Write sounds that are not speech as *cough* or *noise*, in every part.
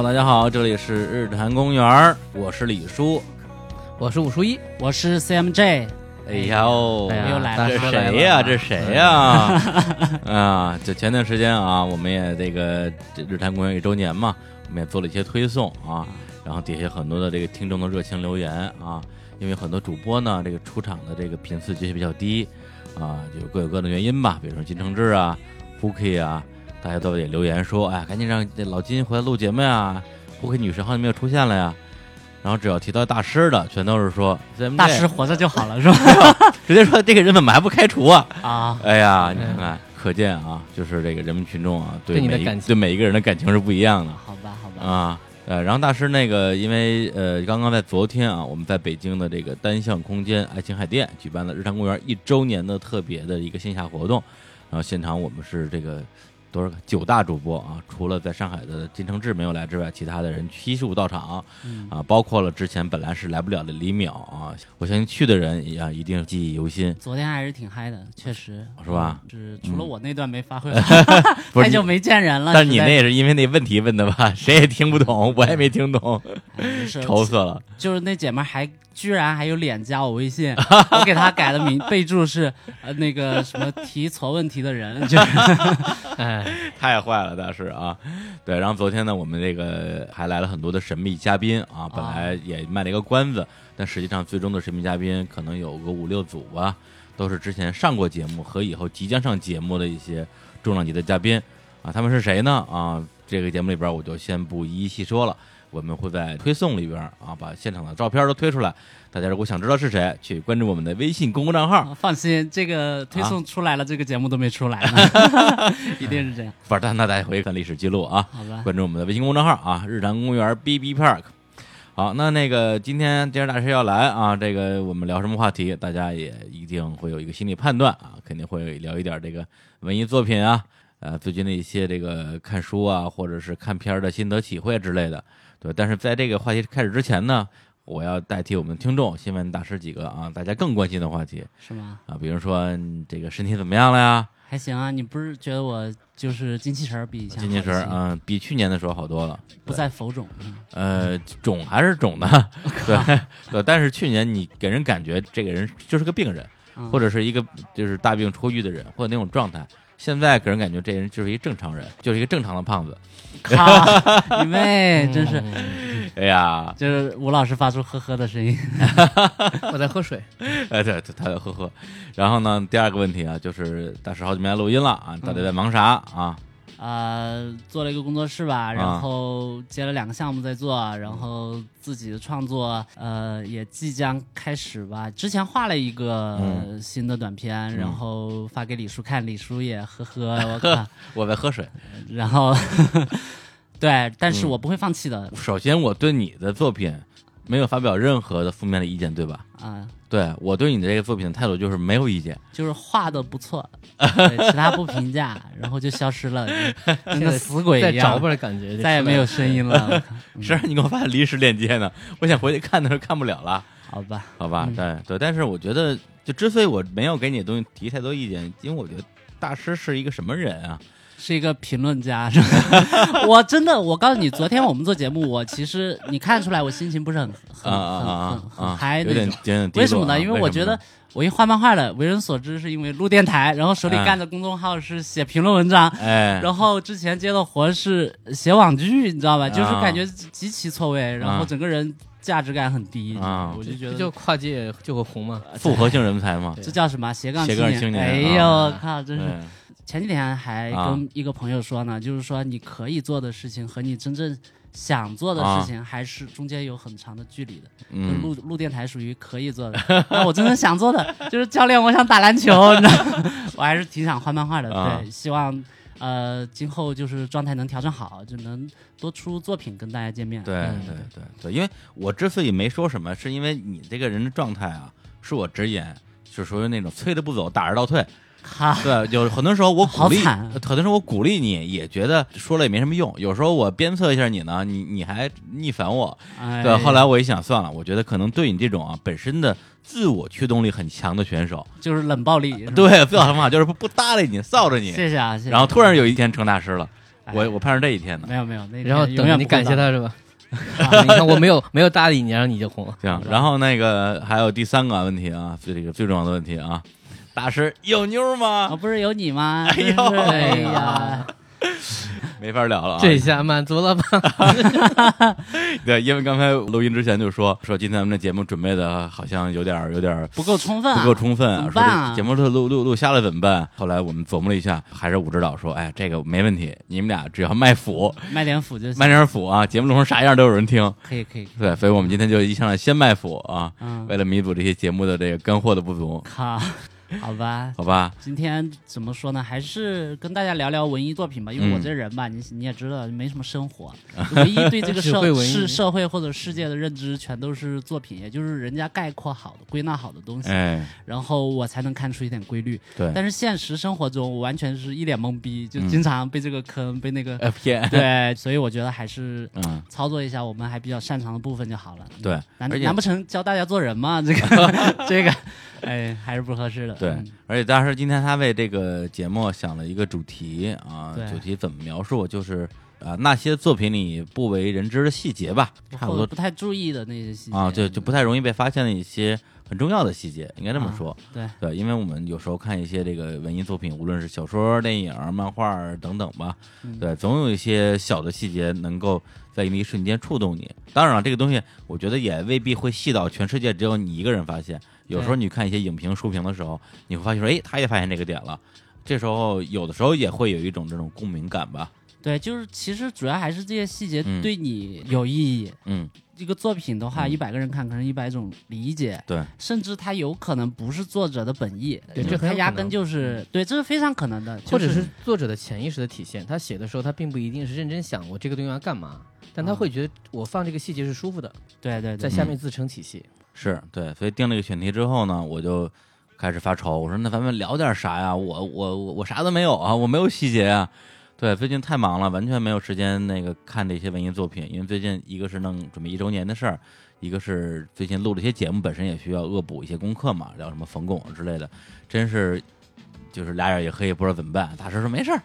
Hello，大家好，这里是日坛公园，我是李叔，我是武叔一，我是 CMJ。哎呀又来了这是谁呀？了这谁呀？啊，就前段时间啊，我们也这个这日坛公园一周年嘛，我们也做了一些推送啊，然后底下有很多的这个听众的热情留言啊，因为很多主播呢，这个出场的这个频次的确比较低啊，就各有各的原因吧，比如说金承志啊、Pookie 啊，大家都也留言说，哎呀，赶紧让这老金回来录节目呀，Pookie 女神好久没有出现了呀。然后只要提到大师的，全都是说大师活着就好了，是吧？*laughs* 直接说这个人怎么还不开除啊？啊，哎呀，你看看，可见啊，就是这个人民群众啊，对每一对你的感情对每一个人的感情是不一样的好吧，好吧。啊。呃，然后大师那个，因为呃，刚刚在昨天啊，我们在北京的这个单向空间爱情海店举办了日坛公园一周年的特别的一个线下活动，然后现场我们是这个多少个九大主播啊，除了在上海的金承志没有来之外，其他的人悉数到场嗯啊，包括了之前本来是来不了的李淼啊，我相信去的人也啊一定记忆犹新。昨天还是挺嗨的，确实是吧？是除了我那段没发挥 *laughs* 不好，太久没见人了。但你那也是因为那问题问的吧？谁也听不懂，我也没听懂，哎愁死了。就是那姐们还居然还有脸加我微信，*laughs* 我给他改的名备注是呃那个什么提错问题的人，就是哎，太坏了，大师啊！对，然后昨天呢，我们这个还来了很多的神秘嘉宾啊，本来也卖了一个关子，但实际上最终的神秘嘉宾可能有个五六组吧，都是之前上过节目和以后即将上节目的一些重量级的嘉宾啊。他们是谁呢？啊，这个节目里边我就先不一一细说了，我们会在推送里边啊把现场的照片都推出来。大家如果想知道是谁，去关注我们的微信公众账号。放心，这个推送出来了，这个节目都没出来呢，*laughs* 一定是这样。不是，但那大家回去看历史记录啊。好吧，关注我们的微信公众号啊，日坛公园 B B Park。好，那那个今天既然大师要来啊，这个我们聊什么话题，大家也一定会有一个心理判断啊，肯定会聊一点这个文艺作品啊，呃，最近的一些这个看书啊，或者是看片儿的心得体会之类的，对。但是在这个话题开始之前呢，我要代替我们听众先问大师几个啊，大家更关心的话题是吗？啊，比如说你这个身体怎么样了呀？还行啊，你不是觉得我就是精气神儿比以前精气神儿好一些啊，比去年的时候好多了。不再浮肿。嗯呃，肿还是肿的，*laughs* 对对，但是去年你给人感觉这个人就是个病人，嗯或者是一个就是大病初愈的人，或者那种状态。现在给人感觉这人就是一正常人，就是一个正常的胖子。靠，你妹，真是，*laughs* 哎呀，就是吴老师发出呵呵的声音。*laughs* 我在喝水，*laughs* 哎，对，他在呵呵。然后呢，第二个问题啊，就是大师好久没来录音了啊，到底在忙啥啊？呃，做了一个工作室吧，然后接了两个项目在做，然后自己的创作呃也即将开始吧。之前画了一个、嗯。新的短片，然后发给李叔看，李叔也呵呵，*laughs* 我靠，我在喝水。然后 *laughs* 对，但是嗯我不会放弃的。首先，我对你的作品没有发表任何的负面的意见，对吧？啊、对我对你的这个作品的态度就是没有意见。就是画的不错，对其他不评价，*laughs* 然后就消失了，*laughs* 就跟个死鬼一样在找不着感觉，再也没有声音了。*laughs* 我靠是啊你给我发临时链接呢，我想回去看的时候看不了了。好吧，好吧，嗯对对，但是我觉得，就之所以我没有给你的东西提太多意见，因为我觉得大师是一个什么人啊？是一个评论家，是吧？*laughs* 我真的，我告诉你，昨天我们做节目，我其实你看出来我心情不是很很很啊很啊！嗨那种。为什么呢？因为我觉得我一画漫画的，为人所知是因为录电台，然后手里哎干的公众号是写评论文章，哎，*laughs* 然后之前接的活是写网剧，你知道吧？就是啊感觉极其错位，然后整个人价值感很低，啊我就觉得就跨界就会红嘛。复合性人才嘛，这叫什么斜杠斜杠青年哎啊呦，我靠，真是对前几天还啊跟一个朋友说呢，就是说你可以做的事情和你真正想做的事情，还是中间有很长的距离的。录录电台属于可以做的，那 *laughs* 我真正想做的 *laughs* 就是教练，我想打篮球，你知道吗，*laughs* 我还是挺想画漫画的。啊对，希望呃今后就是状态能调整好，就能多出作品跟大家见面。对嗯对对对，因为我之所以没说什么，是因为你这个人的状态啊，是我直言，是属于那种催着不走，打着倒退。哈，对，有很多时候我鼓励，很多时候我鼓励你，也觉得说了也没什么用。有时候我鞭策一下你呢，你你还逆反我。哎对，后来我一想，算了，我觉得可能对你这种啊本身的自我驱动力很强的选手，就是冷暴力。对最好的方法就是不不搭理你，臊着你，谢谢啊，谢谢。然后突然有一天成大师了。我我盼着这一天呢。没有没有，那然后天等着你感谢他是吧？*laughs* 啊你看我没有没有搭理你，然后你就红了。行，然后那个还有第三个问题啊，这个最重要的问题啊，大师有妞啊，吗？不是有你吗？哎呦哎哎呀呀，*laughs* 没法聊了啊。这下满足了吧？*laughs* 对，因为刚才录音之前就说说今天咱们这节目准备的好像有点有点不够充分啊，不够充分啊，说这节目录录录录瞎了怎么办？后来我们琢磨了一下，还是武指导说，哎，这个没问题，你们俩只要卖腐，卖点腐就行，卖点腐啊，节目录成啥样都有人听。可以可以，对，所以我们今天就一上来先卖腐啊，嗯，为了弥补这些节目的这个干货的不足，靠，*laughs* 好吧。好吧？今天怎么说呢？还是跟大家聊聊文艺作品吧，因为我嗯这人吧，你你也知道，没什么生活，*laughs* 唯一对这个社是社会或者世界的认知，全都是作品，也就是人家概括好的、归纳好的东西，哎，然后我才能看出一点规律。对，但是现实生活中，我完全是一脸懵逼，就嗯经常被这个坑，被那个呃 *laughs* 骗，对，所以我觉得还是嗯，操作一下我们还比较擅长的部分就好了。对，难难不成教大家做人吗？这个这个，哎，还是不合适的。对嗯，而且当时今天他为这个节目想了一个主题啊，主题怎么描述？就是啊，那些作品里不为人知的细节吧，差不多不太注意的那些细节啊，就就不太容易被发现的一些很重要的细节，应该这么啊说。对对，因为我们有时候看一些这个文艺作品，无论是小说、电影、漫画等等吧，嗯对，总有一些小的细节能够在那一瞬间触动你。当然了，这个东西我觉得也未必会细到全世界只有你一个人发现。有时候你看一些影评、书评的时候，你会发现说，哎，他也发现这个点了。这时候有的时候也会有一种这种共鸣感吧。对，就是其实主要还是这些细节嗯对你有意义。嗯，一个作品的话，嗯一百个人看，可能一百种理解，对，甚至他有可能不是作者的本意，对就这很有可能它压根就是对，这是非常可能的，或者是作者的潜意识的体现。他写的时候，他并不一定是认真想我这个东西要干嘛，但他啊会觉得我放这个细节是舒服的，对对对，在下面自成体系。是对，所以定了一个选题之后呢，我就开始发愁，我说那咱们聊点啥呀？我我我我啥都没有啊，我没有细节啊。对，最近太忙了，完全没有时间那个看这些文艺作品，因为最近一个是弄准备一周年的事儿，一个是最近录了一些节目本身也需要恶补一些功课嘛，聊什么冯巩之类的，真是就是俩眼一黑，不知道怎么办。大师说没事儿，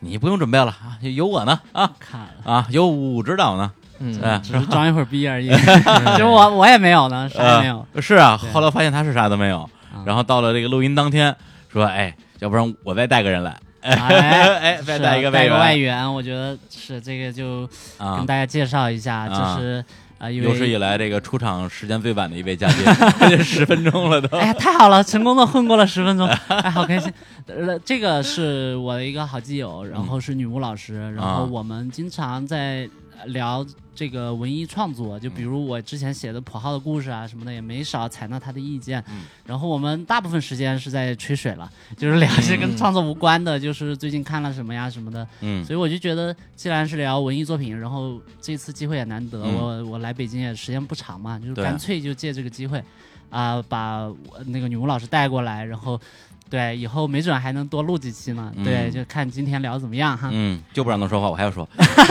你不用准备了啊，有我呢啊看了。啊，有武指导呢，嗯，哎，只是装一会儿逼而已，*laughs* 其实我我也没有呢，啥也没有。呃是啊，后来发现他是啥都没有，啊。然后到了这个录音当天，说哎，要不然我再带个人来，哎，*laughs* 哎，再是带一个带个外援援，我觉得是这个就啊跟，大家介绍一下，啊这是啊，有史以来这个出场时间最晚的一位嘉宾，*laughs* 十分钟了都。哎呀太好了，成功的混过了十分钟，哎，好开心。呃，这个是我的一个好基友，然后是女巫老师，然后啊我们经常在聊这个文艺创作，就比如我之前写的跛浩的故事啊什么的，也没少采纳他的意见。嗯。然后我们大部分时间是在吹水了，就是聊一些跟嗯创作无关的，就是最近看了什么呀什么的。嗯。所以我就觉得，既然是聊文艺作品，然后这次机会也难得，嗯。我我来北京也时间不长嘛，就是干脆就借这个机会，啊、把我那个女巫老师带过来，然后对以后没准还能多录几期呢。嗯对，就看今天聊怎么样哈。嗯，就不让他说话，我还要说，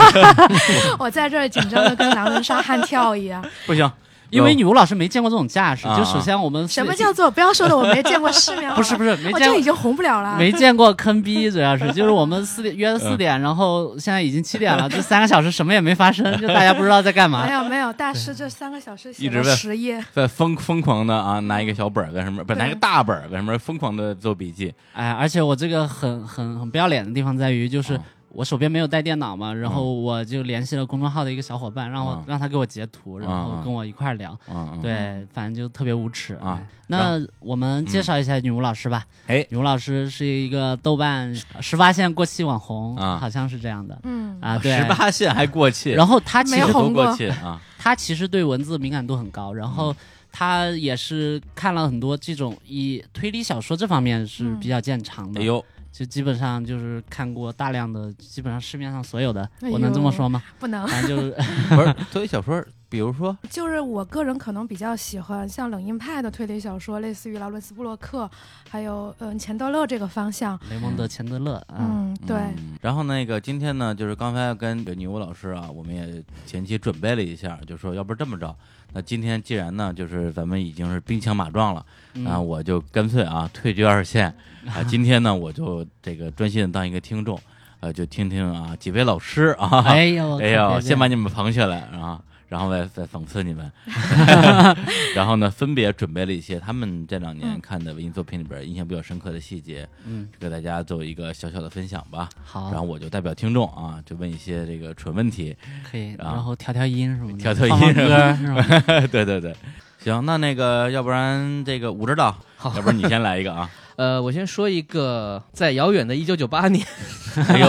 *laughs* *laughs* 我在这儿紧张的跟狼人杀悍跳一样。不行，因为女巫老师没见过这种架势，啊就首先我们什么叫做不要说的我没见过世面？*laughs* 不是不是没见过我这已经红不了了。没见过坑逼，*laughs* 主要是就是我们四点约了四嗯点，然后现在已经七点了，这三个小时什么也没发生，*laughs* 就大家不知道在干嘛没。有没有，大师这三个小时一直在十页，在疯疯狂的啊，拿一个小本儿干什么？不是拿一个大本儿干什么？疯狂的做笔记。哎，而且我这个很很很不要脸的地方在于，就是啊我手边没有带电脑嘛，然后我就联系了公众号的一个小伙伴，让我嗯让他给我截图，然后嗯跟我一块儿聊。嗯，嗯，对，反正就特别无耻啊哎那我们介绍一下女巫老师吧。哎女巫老师是一个豆瓣十八线过气网红啊好像是这样的嗯，啊。对十，八线还过气，然后她其实没有红过多过气啊！*laughs* 他其实对文字敏感度很高，然嗯后他也是看了很多这种以推理小说这方面是比较见长的，哎呦，就基本上就是看过大量的，基本上市面上所有的，哎我能这么说吗？不能。反正就是 *laughs* 不是推理小说，比如说 *laughs* 就是我个人可能比较喜欢像冷硬派的推理小说，类似于劳伦斯布洛克，还有嗯钱德勒这个方向。雷蒙德·钱德勒啊，嗯，对，嗯然后那个今天呢，就是刚才跟女巫老师啊，我们也前期准备了一下，就说要不这么着，那今天既然呢，就是咱们已经是兵强马壮了，嗯啊，我就干脆啊退居二线啊，今天呢我就这个专心的当一个听众呃，就听听啊几位老师啊，哎呦，*laughs* 哎呦，先把你们捧起来啊，然后再再讽刺你们，*laughs* *laughs* 然后呢，分别准备了一些他们这两年嗯看的文艺作品里边印象比较深刻的细节，嗯，给大家做一个小小的分享吧。好，然后我就代表听众啊，就问一些这个蠢问题，可以，啊。然后调调音什么的，调调音是吧？对对对，行，那那个要不然这个武指导，好。要不然你先来一个啊，呃，我先说一个，在遥远的1998年，*laughs* 哎呦，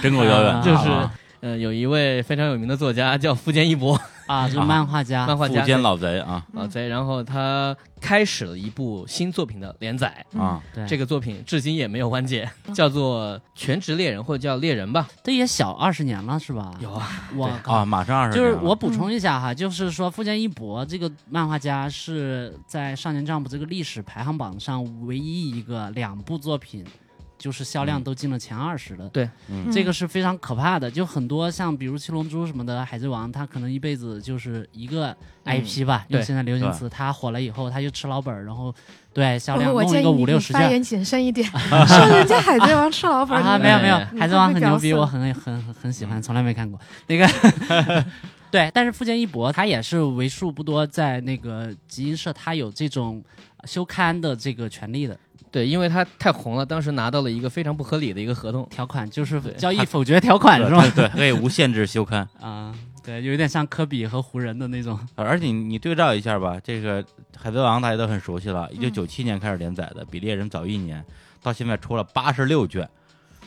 真够遥远啊，*laughs* 就是呃，有一位非常有名的作家叫富坚义博，啊，就是漫画家，漫画家富坚老贼啊。老贼，然后他开始了一部新作品的连载，啊，对，这个作品至今也没有完结，叫做《全职猎人》或者叫猎人吧。这也小二十年了是吧？有啊，我靠。啊，马上二十，就是我补充一下哈，就是说富坚义博这个漫画家是在少年 Jump 这个历史排行榜上唯一一个两部作品就是销量都进了前二十了。对，嗯这个是非常可怕的。就很多像比如七龙珠什么的，海贼王，他可能一辈子就是一个 IP 吧，对用现在流行词，他火了以后他就吃老本儿，然后对销量弄一个建议你五六十卷。发言谨慎一点 *laughs* *laughs* 说人家海贼王吃老本儿，啊，没有没有，海贼王很牛逼，我很很很很喜欢，从来没看过那个。*laughs* 对，但是富坚义博他也是为数不多在那个集英社他有这种休刊的这个权利的对，因为他太红了，当时拿到了一个非常不合理的一个合同。条款，就是交易否决条款是吧？对，可以无限制休刊。*laughs* 啊，对，有点像科比和湖人的那种。而且你你对照一下吧，这个《海贼王》大家都很熟悉了，嗯一九九七年开始连载的，比猎人早一年，到现在出了八十六卷。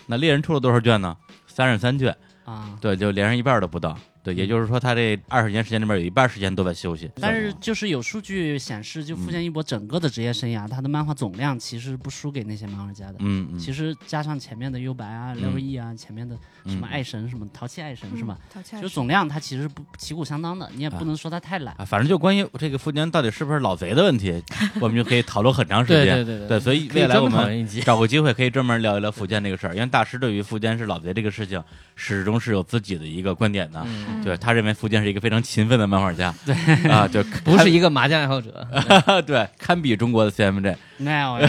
那猎人出了多少卷呢？三十三卷，啊，对，就连上一半都不到。对，也就是说，他这二十年时间里面有一半时间都在休息。但是就是有数据显示，就富坚义博整个的职业生涯，他的漫画总量其实不输给那些漫画家的。嗯嗯，其实加上前面的幽白啊、嗯六翼啊，前面的什么嗯爱神、什么淘气爱神是吧？？淘气爱神就总量他其实不旗鼓相当的，你也不能说他太懒。啊，反正就关于这个富坚到底是不是老贼的问题，*laughs* 我们就可以讨论很长时间。对对对，所以未来我们。找个机会可以专门聊一聊富坚这个事儿，因为大师对于富坚是老贼这个事情始终是有自己的一个观点的。嗯，对他认为福建是一个非常勤奋的漫画家，*laughs* 对。啊，就不是一个麻将爱好者。*laughs* 对。堪比中国的 CMJ。那我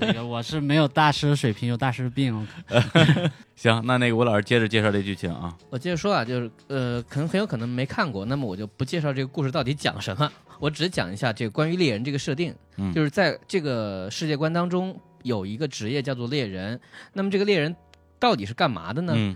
这个我是没有大师的水平，有大师的病。*laughs* 行，那那个吴老师接着介绍这剧情啊，我接着说啊，就是呃，可能很有可能没看过，那么我就不介绍这个故事到底讲什么，我只讲一下这个关于猎人这个设定，嗯。就是在这个世界观当中有一个职业叫做猎人，那么这个猎人到底是干嘛的呢？嗯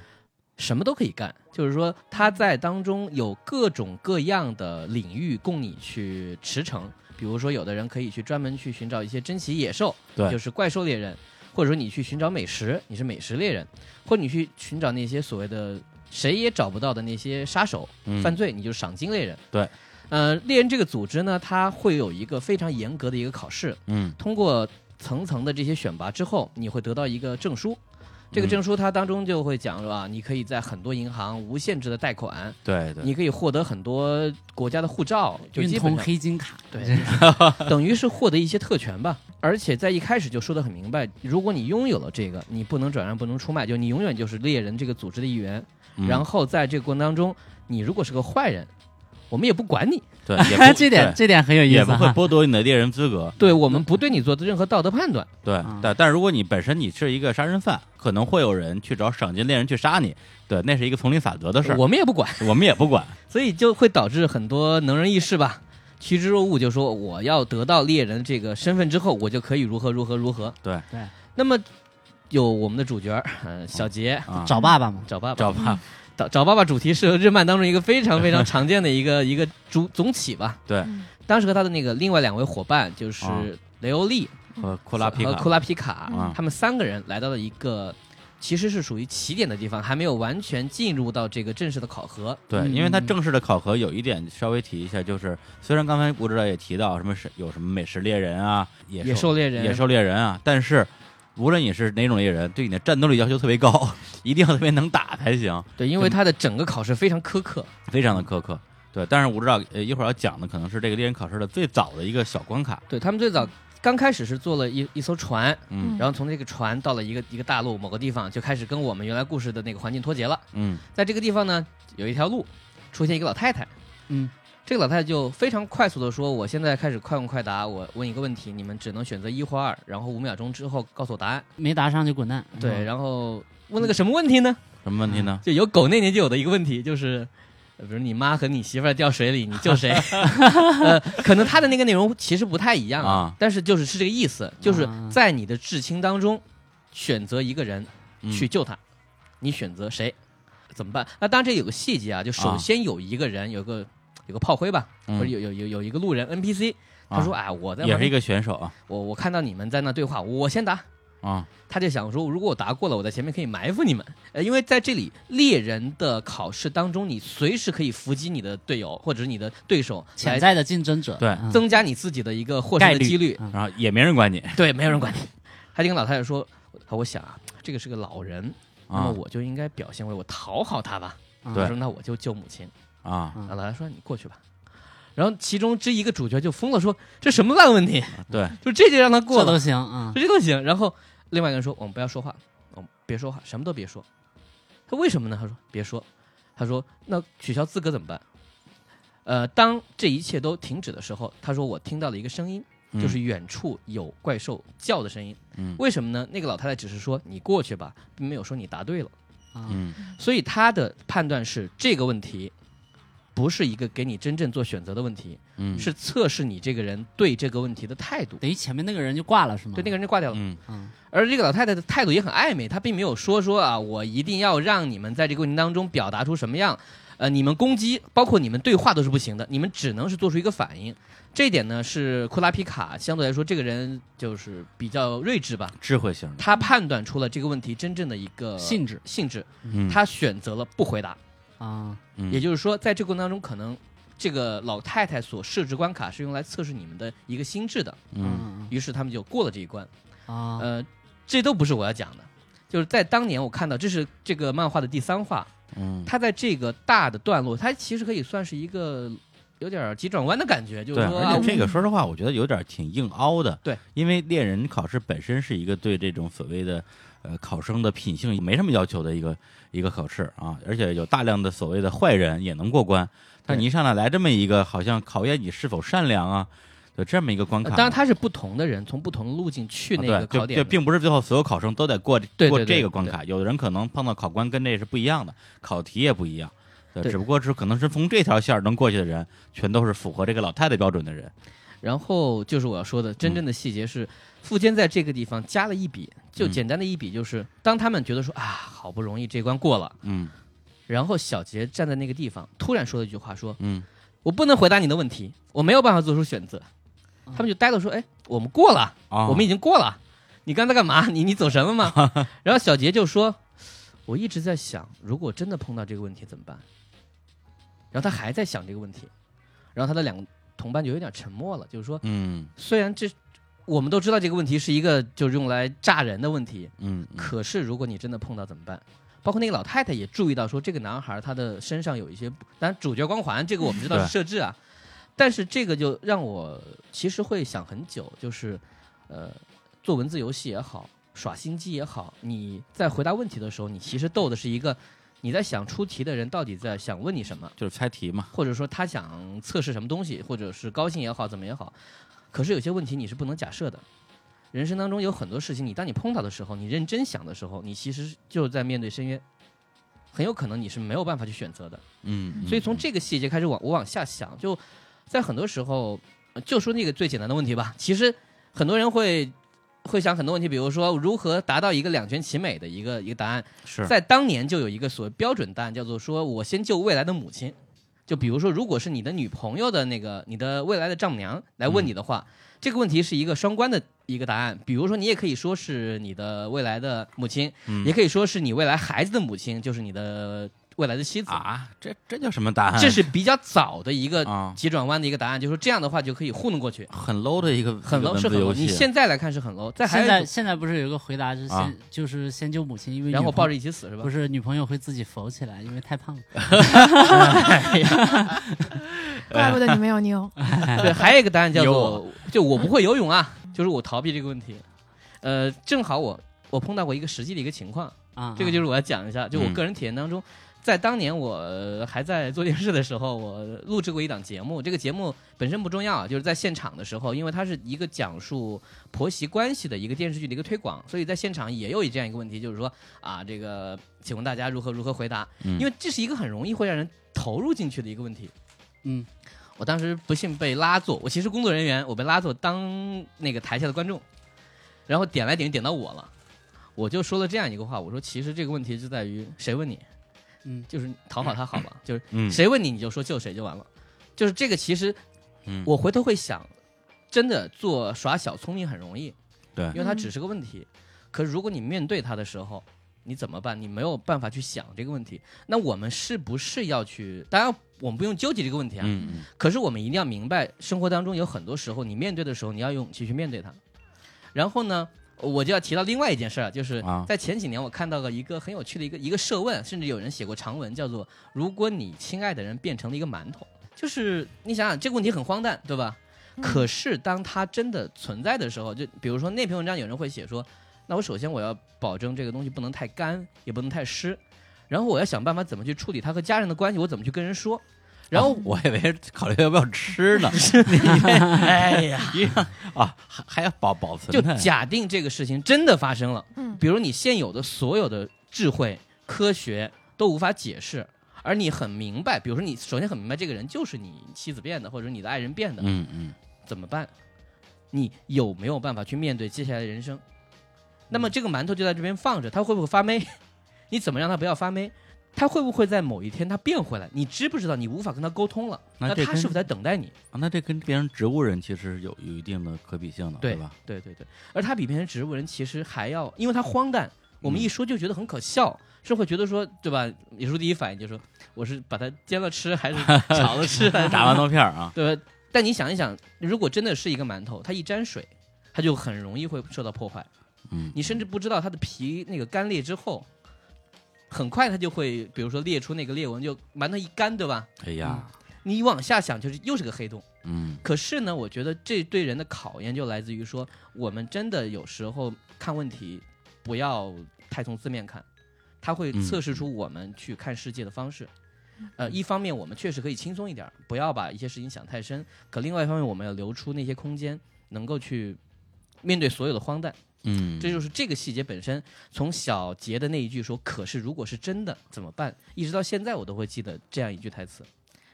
什么都可以干，就是说他在当中有各种各样的领域供你去驰骋。比如说，有的人可以去专门去寻找一些珍奇野兽，对就是怪兽猎人；或者说你去寻找美食，你是美食猎人；或者你去寻找那些所谓的谁也找不到的那些杀手、嗯犯罪，你就是赏金猎人。对，呃，猎人这个组织呢，它会有一个非常严格的一个考试，嗯通过层层的这些选拔之后，你会得到一个证书。这个嗯证书它当中就会讲了，你可以在很多银行无限制的贷款，对对，你可以获得很多国家的护照，就运通基本上黑金卡，对，*laughs* 等于是获得一些特权吧。而且在一开始就说的很明白，如果你拥有了这个，你不能转让，不能出卖，就你永远就是猎人这个组织的一员。嗯然后在这个过程当中，你如果是个坏人，我们也不管你，*laughs* 对也不 *laughs* 这点这点很有意思也不会。剥夺你的猎人资格。对我们不对你做任何道德判断。对啊，但但如果你本身你是一个杀人犯，可能会有人去找赏金猎人去杀你。对，那是一个丛林法则的事儿，我们也不管，我们也不管。*laughs* 所以就会导致很多能人异士吧，趋之若鹜，就说我要得到猎人这个身份之后，我就可以如何如何如何。对对，那么有我们的主角儿，呃，小杰。啊，找爸爸嘛，找爸爸，找吧，找找爸爸主题是日漫当中一个非常非常常见的一个 *laughs* 一个主总起吧。对，嗯当时和他的那个另外两位伙伴就是啊。雷欧利和库拉皮卡。和库拉皮卡，啊。他们三个人来到了一个其实是属于起点的地方，还没有完全进入到这个正式的考核。对，嗯。因为它正式的考核有一点稍微提一下，就是虽然刚才吴指导也提到什么是有什么美食猎人啊、野野兽猎人，野兽猎人啊，但是无论你是哪种猎人，对你的战斗力要求特别高，*laughs* 一定要特别能打才行，对，因为他的整个考试非常苛刻。非常的苛刻。对，但是我知道呃一会儿要讲的可能是这个猎人考试的最早的一个小关卡，对他们最早刚开始是做了一一艘船，嗯然后从这个船到了一个一个大陆某个地方，就开始跟我们原来故事的那个环境脱节了。嗯在这个地方呢，有一条路出现一个老太太，嗯，这个老太太就非常快速的说：“我现在开始快问快答，我问一个问题，你们只能选择一或二，然后五秒钟之后告诉我答案。没答上就滚蛋。对，然后问了个什么问题呢？什么问题呢？就有狗那年就有的一个问题，就是，呃比如你妈和你媳妇儿掉水里，你救谁？*laughs* 呃，可能他的那个内容其实不太一样啊但是就是是这个意思，就是啊在你的至亲当中选择一个人嗯去救他，你选择谁？怎么办？那当然这有个细节啊，就首啊先有一个人有个有个炮灰吧，嗯或者有有有有一个路人 NPC，他说：“哎，我在也是一个选手啊我我看到你们在那对话，我先答。”啊他就想说，如果我答过了，我在前面可以埋伏你们。呃，因为在这里猎人的考试当中，你随时可以伏击你的队友或者是你的对手，来潜在的竞争者，对嗯增加你自己的一个获概率胜的几率。嗯然后也没人管你对，没有人管你。他就跟老太太说：“我想啊，这个是个老人，那么啊我就应该表现为我讨好他吧。”他说：“那我就救母亲。啊老太太说：“你过去吧。”然后其中之一个主角就疯了，说：“这什么烂问题？对 *laughs* 就这就让他过了这都。行，啊，这都行。然后另外一个人说：“我们不要说话，我们别说话，什么都别说。”他为什么呢？他说：“别说。”他说：“那取消资格怎么办？”呃，当这一切都停止的时候，他说：“我听到了一个声音，嗯就是远处有怪兽叫的声音。嗯为什么呢？那个老太太只是说你过去吧，并没有说你答对了。嗯嗯所以他的判断是这个问题不是一个给你真正做选择的问题，嗯是测试你这个人对这个问题的态度。等于前面那个人就挂了是吗？对，那个人就挂掉了。嗯嗯而这个老太太的态度也很暧昧，她并没有说说啊，我一定要让你们在这个过程当中表达出什么样，呃，你们攻击，包括你们对话都是不行的，你们只能是做出一个反应。这一点呢，是库拉皮卡相对来说这个人就是比较睿智吧，智慧型他判断出了这个问题真正的一个性质性质，嗯他选择了不回答。啊，嗯。也就是说，在这个过程当中，可能这个老太太所设置关卡是用来测试你们的一个心智的，嗯。嗯于是他们就过了这一关。啊，呃，这都不是我要讲的，就是在当年我看到，这是这个漫画的第三话，嗯。它在这个大的段落，它其实可以算是一个有点急转弯的感觉，就是对，而且这个说实话，我觉得有点挺硬凹的。对，因为猎人考试本身是一个对这种所谓的呃考生的品性没什么要求的一个一个考试啊，而且有大量的所谓的坏人也能过关。但你一上来来这么一个好像考验你是否善良啊，有这么一个关卡。呃当然他是不同的人从不同的路径去那个考点的，就就并不是最后所有考生都得过过对对对这个关卡，有的人可能碰到考官跟这是不一样的，考题也不一样。对，对只不过是可能是从这条线能过去的人，全都是符合这个老太太标准的人。然后就是我要说的，真正的细节是，富坚在这个地方加了一笔，就嗯简单的一笔，就是当他们觉得说啊，好不容易这关过了，嗯然后小杰站在那个地方，突然说了一句话，说嗯我不能回答你的问题，我没有办法做出选择。他们就呆了，说：“哎，我们过了，啊，我们已经过了，你刚才干嘛？*laughs* 你你走神了吗？” *laughs* 然后小杰就说：“我一直在想，如果真的碰到这个问题怎么办？”然后他还在想这个问题，然后他的两个同伴就有点沉默了，就是说，嗯。虽然这我们都知道这个问题是一个就是用来炸人的问题，嗯嗯。可是如果你真的碰到怎么办？包括那个老太太也注意到说，这个男孩他的身上有一些，当然主角光环这个我们知道是设置啊，但是这个就让我其实会想很久，就是呃，做文字游戏也好，耍心机也好，你在回答问题的时候，你其实逗的是一个你在想出题的人到底在想问你什么，就是猜题嘛。或者说他想测试什么东西，或者是高兴也好，怎么也好。可是有些问题你是不能假设的。人生当中有很多事情，你当你碰到的时候，你认真想的时候，你其实就在面对深渊，很有可能你是没有办法去选择的。嗯，嗯所以从这个细节开始往我往下想，就在很多时候，呃就说那个最简单的问题吧。其实很多人会会想很多问题，比如说如何达到一个两全其美的一个一个答案。是在当年就有一个所谓标准答案，叫做说我先救未来的母亲。就比如说，如果是你的女朋友的那个你的未来的丈母娘来问你的话，这个问题是一个双关的一个答案。比如说，你也可以说是你的未来的母亲，嗯也可以说是你未来孩子的母亲，就是你的未来的妻子。啊，这这叫什么答案？这是比较早的一个啊，急转弯的一个答案，就是说这样的话就可以糊弄过去，很 low 的一个很 low 是很 low。戏。你现在来看是很 low，再还现在现在不是有一个回答是先、啊就是先救母亲，因为然后抱着一起死是吧不？是女朋友会自己浮起来，因为太胖了。*laughs* 怪不得你没有妞。*laughs* 对，还有一个答案叫做就我不会游泳啊，就是我逃避这个问题。呃，正好我我碰到过一个实际的一个情况，啊，这个就是我要讲一下，就我嗯个人体验当中，在当年我还在做电视的时候，我录制过一档节目。这个节目本身不重要，就是在现场的时候，因为它是一个讲述婆媳关系的一个电视剧的一个推广，所以在现场也有这样一个问题，就是说啊，这个请问大家如何如何回答？嗯因为这是一个很容易会让人投入进去的一个问题。嗯，我当时不幸被拉坐，我其实工作人员，我被拉坐当那个台下的观众，然后点来点点到我了，我就说了这样一个话，我说其实这个问题就在于谁问你，嗯，就是讨好他好了，就是嗯谁问你你就说救谁就完了，就是这个其实嗯我回头会想，真的做耍小聪明很容易，对因为它只是个问题，可是如果你面对它的时候。你怎么办？你没有办法去想这个问题。那我们是不是要去？当然，我们不用纠结这个问题啊。嗯嗯可是我们一定要明白，生活当中有很多时候，你面对的时候，你要有勇气去面对它。然后呢，我就要提到另外一件事儿，就是啊在前几年我看到了一个很有趣的一个一个设问，甚至有人写过长文，叫做“如果你亲爱的人变成了一个馒头”，就是你想想这个问题很荒诞，对吧？嗯可是当它真的存在的时候，就比如说那篇文章，有人会写说，那我首先我要保证这个东西不能太干，也不能太湿，然后我要想办法怎么去处理它和家人的关系，我怎么去跟人说。然后哦我以为考虑要不要吃呢，*laughs* *laughs* 哎呀，啊，还还要保保存就假定这个事情真的发生了，嗯比如你现有的所有的智慧、科学都无法解释，而你很明白，比如说你首先很明白这个人就是你妻子变的，或者你的爱人变的，嗯嗯怎么办？你有没有办法去面对接下来的人生？那么这个馒头就在这边放着，它会不会发霉？你怎么让它不要发霉？它会不会在某一天他变回来？你知不知道？你无法跟他沟通了，那这跟那它是不是在等待你？啊，那这跟变成植物人其实有有一定的可比性的，对吧？对对对，而它比变成植物人其实还要，因为它荒诞，我们嗯一说就觉得很可笑，是会觉得说，对吧？李叔第一反应就说，我是把它煎了吃，还是 *laughs* 炒了吃，还是炸馒头片儿啊，*laughs* 对吧？但你想一想，如果真的是一个馒头，它一沾水，它就很容易会受到破坏。嗯，你甚至不知道它的皮那个干裂之后，很快它就会，比如说裂出那个裂纹，就馒头一干，对吧？哎呀，你往下想，就是又是个黑洞。嗯可是呢，我觉得这对人的考验就来自于说，我们真的有时候看问题不要太从字面看，它会嗯测试出我们去看世界的方式。呃，一方面我们确实可以轻松一点，不要把一些事情想太深；可另外一方面，我们要留出那些空间，能够去面对所有的荒诞。嗯，这就是这个细节本身。从小杰的那一句说“可是如果是真的怎么办”，一直到现在我都会记得这样一句台词，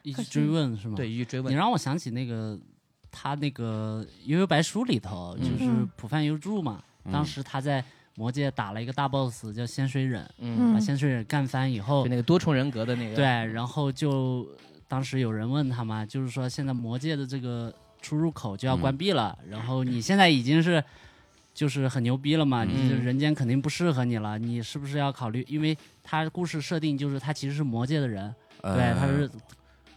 一直追问是吗？对，一句追问你。让我想起那个他那个《悠悠白书》里头，就是嗯浦饭幽助嘛，当时他在魔界打了一个大 boss 叫仙水忍，嗯，把仙水忍干翻以后就，那个多重人格的那个，对，然后就当时有人问他嘛，就是说现在魔界的这个出入口就要关闭了，然后你现在已经是就是很牛逼了嘛，嗯你这人间肯定不适合你了，你是不是要考虑？因为他故事设定就是他其实是魔界的人，对，呃他是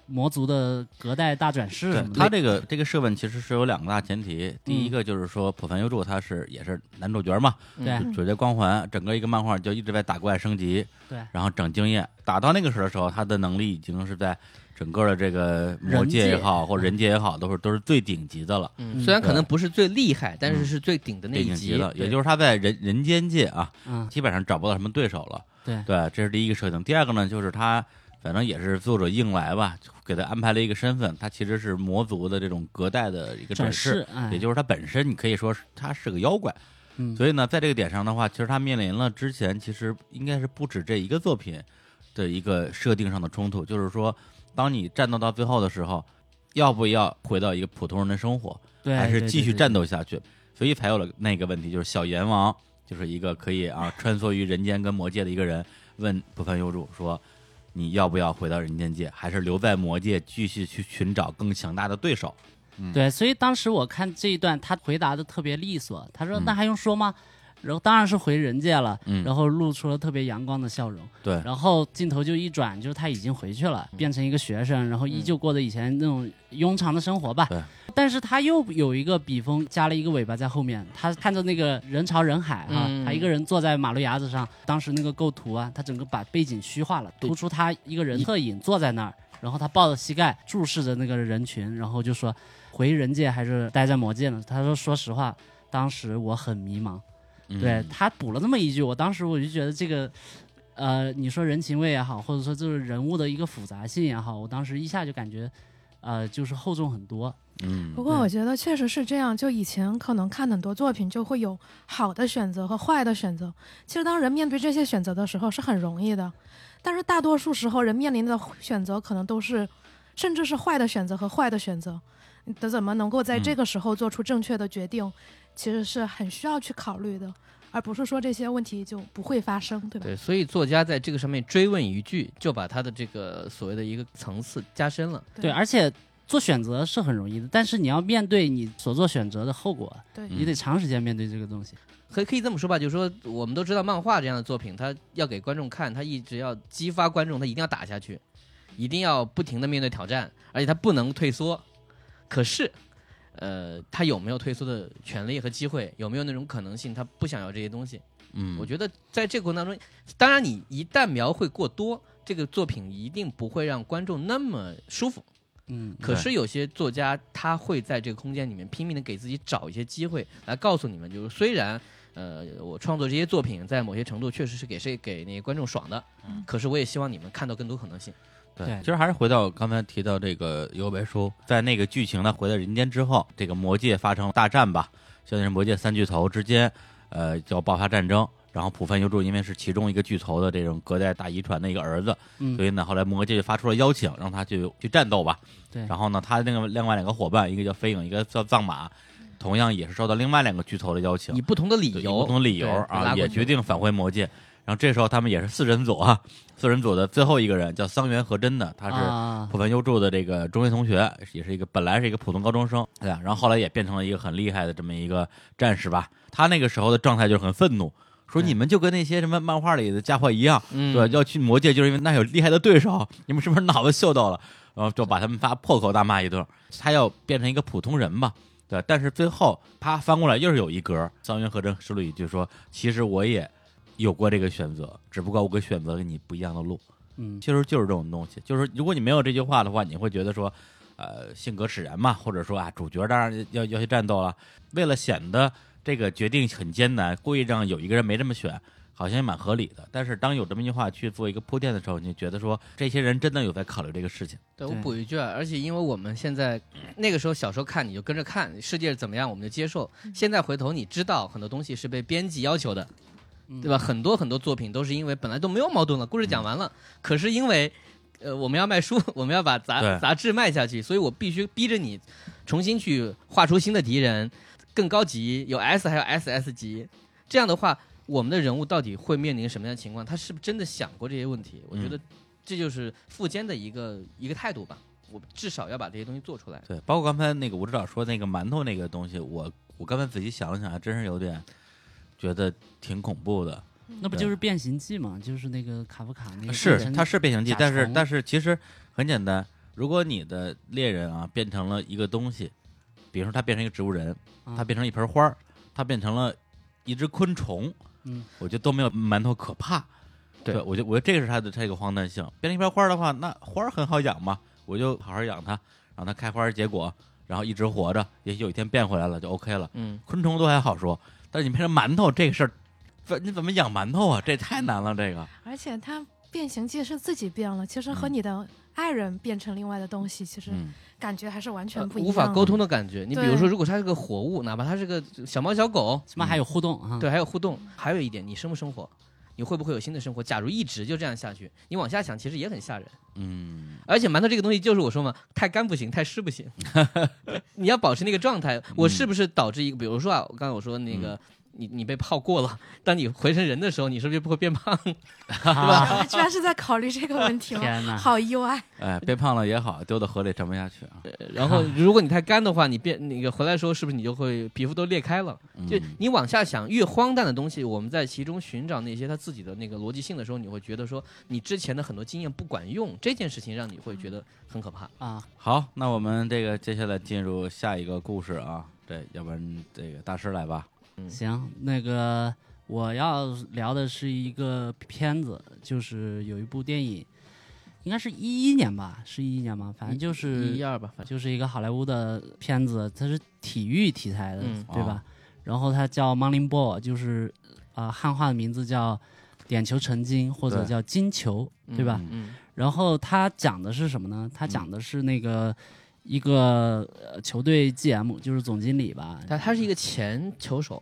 魔族的隔代大转世什么的。他这个这个设问其实是有两个大前提，第嗯一个就是说浦凡优助他是也是男主角嘛，嗯对主角光环，整个一个漫画就一直在打怪升级，对然后整经验，打到那个时候的时候，他的能力已经是在整个的这个魔界界也好，或者人界也好，都是都是最顶级的了，嗯，虽然可能不是最厉害，但是是最顶的那最一级顶级的，也就是他在人人间界啊，嗯，基本上找不到什么对手了。对，对，这是第一个设定。第二个呢，就是他反正也是作者硬来吧，给他安排了一个身份，他其实是魔族的这种隔代的一个转转世也就是他本身你可以说是他是个妖怪。嗯所以呢，在这个点上的话，其实他面临了之前其实应该是不止这一个作品的一个设定上的冲突，就是说，当你战斗到最后的时候，要不要回到一个普通人的生活，对，还是继续战。斗下去？所以才有了那个问题，就是小阎王就是一个可以啊穿梭于人间跟魔界的一个人，问不凡幽主说：“你要不要回到人间界，还是留在魔界继续去寻找更强大的对手对，所以当时我看这一段，他回答的特别利索。他说：“嗯那还用说吗？”然后当然是回人界了，嗯然后露出了特别阳光的笑容。？”对，然后镜头就一转，就是他已经回去了，变成一个学生，然后依旧过着以前那种庸常的生活吧。对。但是他又有一个笔锋，加了一个尾巴在后面。他看着那个人潮人海啊、嗯他一个人坐在马路牙子上，当时那个构图啊，他整个把背景虚化了，突出他一个人侧影坐在那儿，然后他抱着膝盖注视着那个人群，然后就说回人界还是待在魔界呢？他说说实话，当时我很迷茫。嗯对他补了这么一句，我当时我就觉得这个，呃，你说人情味也好，或者说就是人物的一个复杂性也好，我当时一下就感觉，呃，就是厚重很多。嗯不过我觉得确实是这样，就以前可能看很多作品就会有好的选择和坏的选择。其实当人面对这些选择的时候是很容易的，但是大多数时候人面临的选择可能都是，甚至是坏的选择和坏的选择。你得怎么能够在这个时候做出正确的决定，其实是很需要去考虑的，而不是说这些问题就不会发生，对吧？对，所以作家在这个上面追问一句，就把他的这个所谓的一个层次加深了。对，而且做选择是很容易的，但是你要面对你所做选择的后果，对你得长时间面对这个东西。可可以这么说吧，就是说我们都知道漫画这样的作品，它要给观众看，它一直要激发观众，它一定要打下去，一定要不停的面对挑战，而且它不能退缩。可是，呃，他有没有退缩的权利和机会？有没有那种可能性？他不想要这些东西？嗯，我觉得在这个过程当中，当然你一旦描绘过多，这个作品一定不会让观众那么舒服。嗯，可是有些作家他会在这个空间里面拼命的给自己找一些机会，来告诉你们，就是虽然呃我创作这些作品在某些程度确实是给谁给那些观众爽的，嗯可是我也希望你们看到更多可能性。对，其实还是回到刚才提到这个尤白书，在那个剧情呢回到人间之后，这个魔界发生大战吧，相当于是魔界三巨头之间，呃，就要爆发战争。然后浦饭幽助因为是其中一个巨头的这种隔代大遗传的一个儿子，嗯所以呢，后来魔界就发出了邀请，让他去去战斗吧。对然后呢，他那个另外两个伙伴，一个叫飞影，一个叫藏马，同样也是受到另外两个巨头的邀请以，不同的理由，不同的理由啊，也决定返回魔界。然后这时候他们也是四人组啊，四人组的最后一个人叫桑原和真的，他是啊，浦饭优助的这个中学同学，也是一个本来是一个普通高中生，对吧？然后后来也变成了一个很厉害的这么一个战士吧。他那个时候的状态就是很愤怒，说你们就跟那些什么漫画里的家伙一样，嗯，对吧？要去魔界就是因为那有厉害的对手，你们是不是脑子秀逗了？然后就把他们发破口大骂一顿。他要变成一个普通人嘛，对吧。但是最后啪翻过来又是有一格，桑原和真说了一句说：“其实我也有过这个选择，只不过我给选择跟你不一样的路。”嗯，其实就是这种东西，就是如果你没有这句话的话，你会觉得说，呃，性格使然嘛，或者说啊，主角当然要要去战斗了，为了显得这个决定很艰难，故意让有一个人没这么选，好像也蛮合理的。但是当有这么一句话去做一个铺垫的时候，你就觉得说，这些人真的有在考虑这个事情。对我补一句啊，而且因为我们现在那个时候小时候看你就跟着看，世界怎么样我们就接受。现在回头你知道很多东西是被编辑要求的，嗯对吧？很多很多作品都是因为本来都没有矛盾了，故事讲完了，可是因为呃我们要卖书，我们要把杂杂志卖下去，所以我必须逼着你重新去画出新的敌人，更高级，有 S 还有 SS 级，这样的话。我们的人物到底会面临什么样的情况？他是不是真的想过这些问题？我觉嗯得这就是富坚的一个一个态度吧。我至少要把这些东西做出来。对，包括刚才那个吴指导说那个馒头那个东西，我我刚才仔细想了想，还真是有点觉得挺恐怖的。那不就是变形记嘛？就是那个卡夫卡那个是变，成它是变形记，但是但是其实很简单，如果你的猎人啊变成了一个东西，比如说他变成一个植物人，啊他变成一盆花儿，他变成了一只昆虫，嗯，我觉得都没有馒头可怕。对我觉得我觉得这个是它的这个荒诞性。变成一盆花儿的话，那花儿很好养嘛，我就好好养它，让它开花儿结果，然后一直活着，也许有一天变回来了就 OK 了。嗯，昆虫都还好说，但是你变成馒头这个事儿，不你怎么养馒头啊？这太难了，这个。而且它变形记是自己变了，其实和嗯你的爱人变成另外的东西，其实嗯，感觉还是完全呃不一样的。无法沟通的感觉。你比如说，如果它是个活物，哪怕它是个小猫小狗，起码还有互动啊。对，还有互动。还有一点，你生不生活？你会不会有新的生活？假如一直就这样下去，你往下想，其实也很吓人。嗯，而且馒头这个东西，就是我说嘛，太干不行，太湿不行，*laughs* 你要保持那个状态。我是不是导致一个，比如说啊，我刚才我说那个。你你被泡过了，当你回成人的时候，你是不是就不会变胖？*laughs* 啊，居然是在考虑这个问题吗？天哪！好意外。哎，变胖了也好，丢到河里沉不下去啊。然后 *laughs* 如果你太干的话，你变那个回来的时候，是不是你就会皮肤都裂开了？就嗯你往下想，越荒诞的东西，我们在其中寻找那些它自己的那个逻辑性的时候，你会觉得说，你之前的很多经验不管用，这件事情让你会觉得很可怕。啊，好，那我们这个接下来进入下一个故事啊。对，要不然这个大师来吧。行，那个我要聊的是一个片子，就是有一部电影，应该是一一年吧，是一一年吗？反正就是一二吧，反正就是一个好莱坞的片子，它是体育题材的，嗯对吧？然后它叫《Morning Ball》，就是呃汉化的名字叫点球成金或者叫金球，对吧？嗯然后它讲的是什么呢？它讲的是那个一个呃球队 GM，就是总经理吧，但他是一个前球手，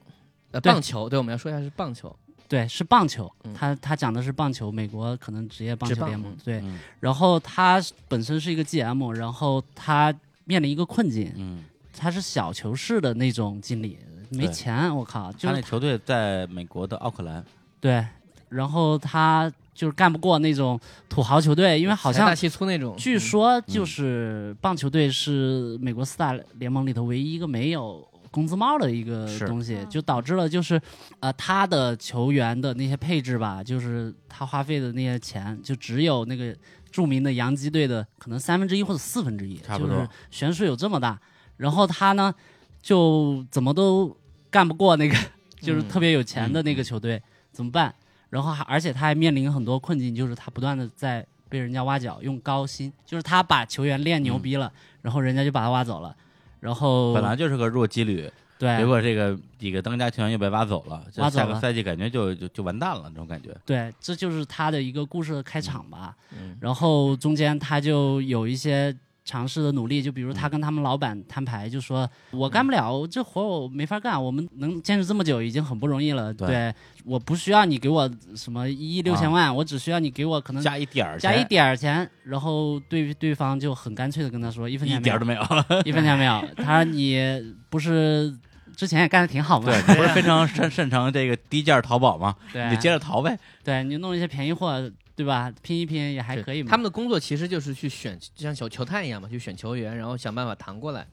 呃，棒球，对，我们要说一下是棒球，对，是棒球。嗯。他他讲的是棒球，美国可能职业棒球联盟嗯。对，嗯然后他本身是一个 GM，然后他面临一个困境，嗯，他是小球市的那种经理，没钱，我靠，就是他那球队在美国的奥克兰，对，然后他就是干不过那种土豪球队，因为好像大气粗那种，据说就是棒球队是美国四大联盟里头唯一一个没有工资帽的一个东西，嗯就导致了就是呃他的球员的那些配置吧，就是他花费的那些钱，就只有那个著名的洋基队的可能三分之一或者四分之一，差不多就是悬殊有这么大。然后他呢，就怎么都干不过那个 *laughs* 就是特别有钱的那个球队，怎么办？然后还而且他还面临很多困境，就是他不断的在被人家挖角，用高薪，就是他把球员练牛逼了，然后人家就把他挖走了，然后本来就是个弱鸡旅，对。结果这个几个当家球员又被挖走了，这挖走了。下个赛季感觉就就就完蛋了，那种感觉。对，这就是他的一个故事的开场吧。嗯。然后中间他就有一些尝试的努力，就比如嗯他跟他们老板摊牌，就说我干不了这活，我没法干，我们能坚持这么久已经很不容易了。对对，我不需要你给我什么一亿六千万，我只需要你给我可能加一点儿嗯加一钱点儿钱。然后对对方就很干脆的跟他说，一分一钱点都没有，*laughs* 一分钱没有。他说你不是之前也干的挺好吗？对，不是非常擅擅长这个低价淘宝吗？*laughs* 对，你就接着淘呗。对你弄一些便宜货，对吧？拼一拼也还可以嘛。他们的工作其实就是去选，就像小球探一样嘛，去选球员，然后想办法谈过来。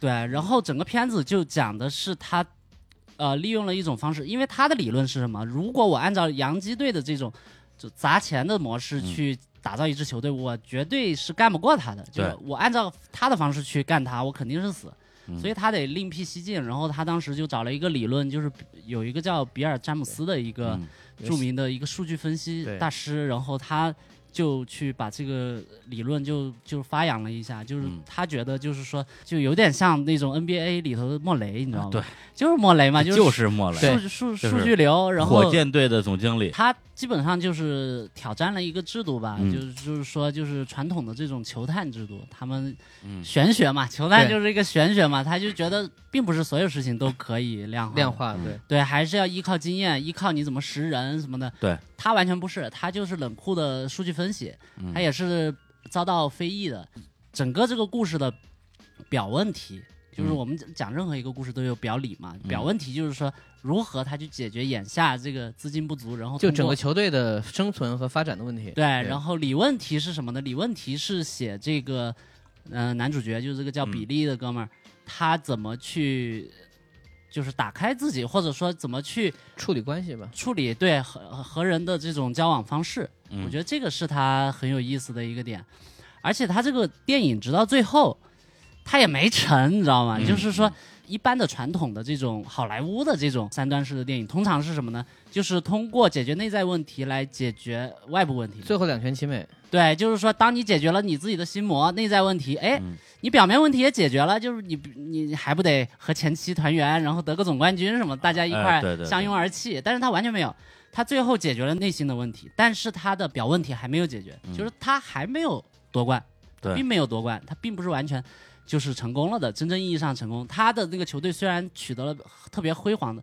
对，然后整个片子就讲的是他，呃，利用了一种方式，因为他的理论是什么？如果我按照洋基队的这种就砸钱的模式嗯去打造一支球队，我绝对是干不过他的。就是我按照他的方式去干他，我肯定是死。嗯所以他得另辟蹊径，然后他当时就找了一个理论，就是有一个叫比尔詹姆斯的一个嗯著名的一个数据分析大师，然后他就去把这个理论就就发扬了一下，就是嗯。他觉得就是说，就有点像那种 NBA 里头的莫雷，你知道吗？对，就是莫雷嘛，就是是莫雷，数据数就是数据流，然后火箭队的总经理。他基本上就是挑战了一个制度吧，嗯。就是就是说就是传统的这种球探制度，他们嗯玄学嘛，球探就是一个玄学嘛，他就觉得并不是所有事情都可以量化量化，嗯。对，对，还是要依靠经验，依靠你怎么识人什么的。对，他完全不是，他就是冷酷的数据分析，嗯他也是遭到非议的。整个这个故事的表问题，就是嗯我们讲任何一个故事都有表里嘛。嗯表问题就是说，如何他去解决眼下这个资金不足，然后就整个球队的生存和发展的问题。对，然后里问题是什么呢？里问题是写这个，呃，男主角就是这个叫嗯比利的哥们儿，他怎么去，就是打开自己，或者说怎么去处理关系吧。处理对和和人的这种交往方式。嗯我觉得这个是他很有意思的一个点，而且他这个电影直到最后，他也没成，你知道吗？嗯就是说，一般的传统的这种好莱坞的这种三段式的电影，通常是什么呢？就是通过解决内在问题来解决外部问题。最后两全其美，对，就是说，当你解决了你自己的心魔、内在问题，哎，嗯你表面问题也解决了，就是你你还不得和前妻团圆，然后得个总冠军什么，大家一块哎对对对儿相拥而泣。但是他完全没有，他最后解决了内心的问题，但是他的表问题还没有解决，嗯就是他还没有夺冠，对并没有夺冠，他并不是完全就是成功了的，真正意义上成功。他的那个球队虽然取得了特别辉煌的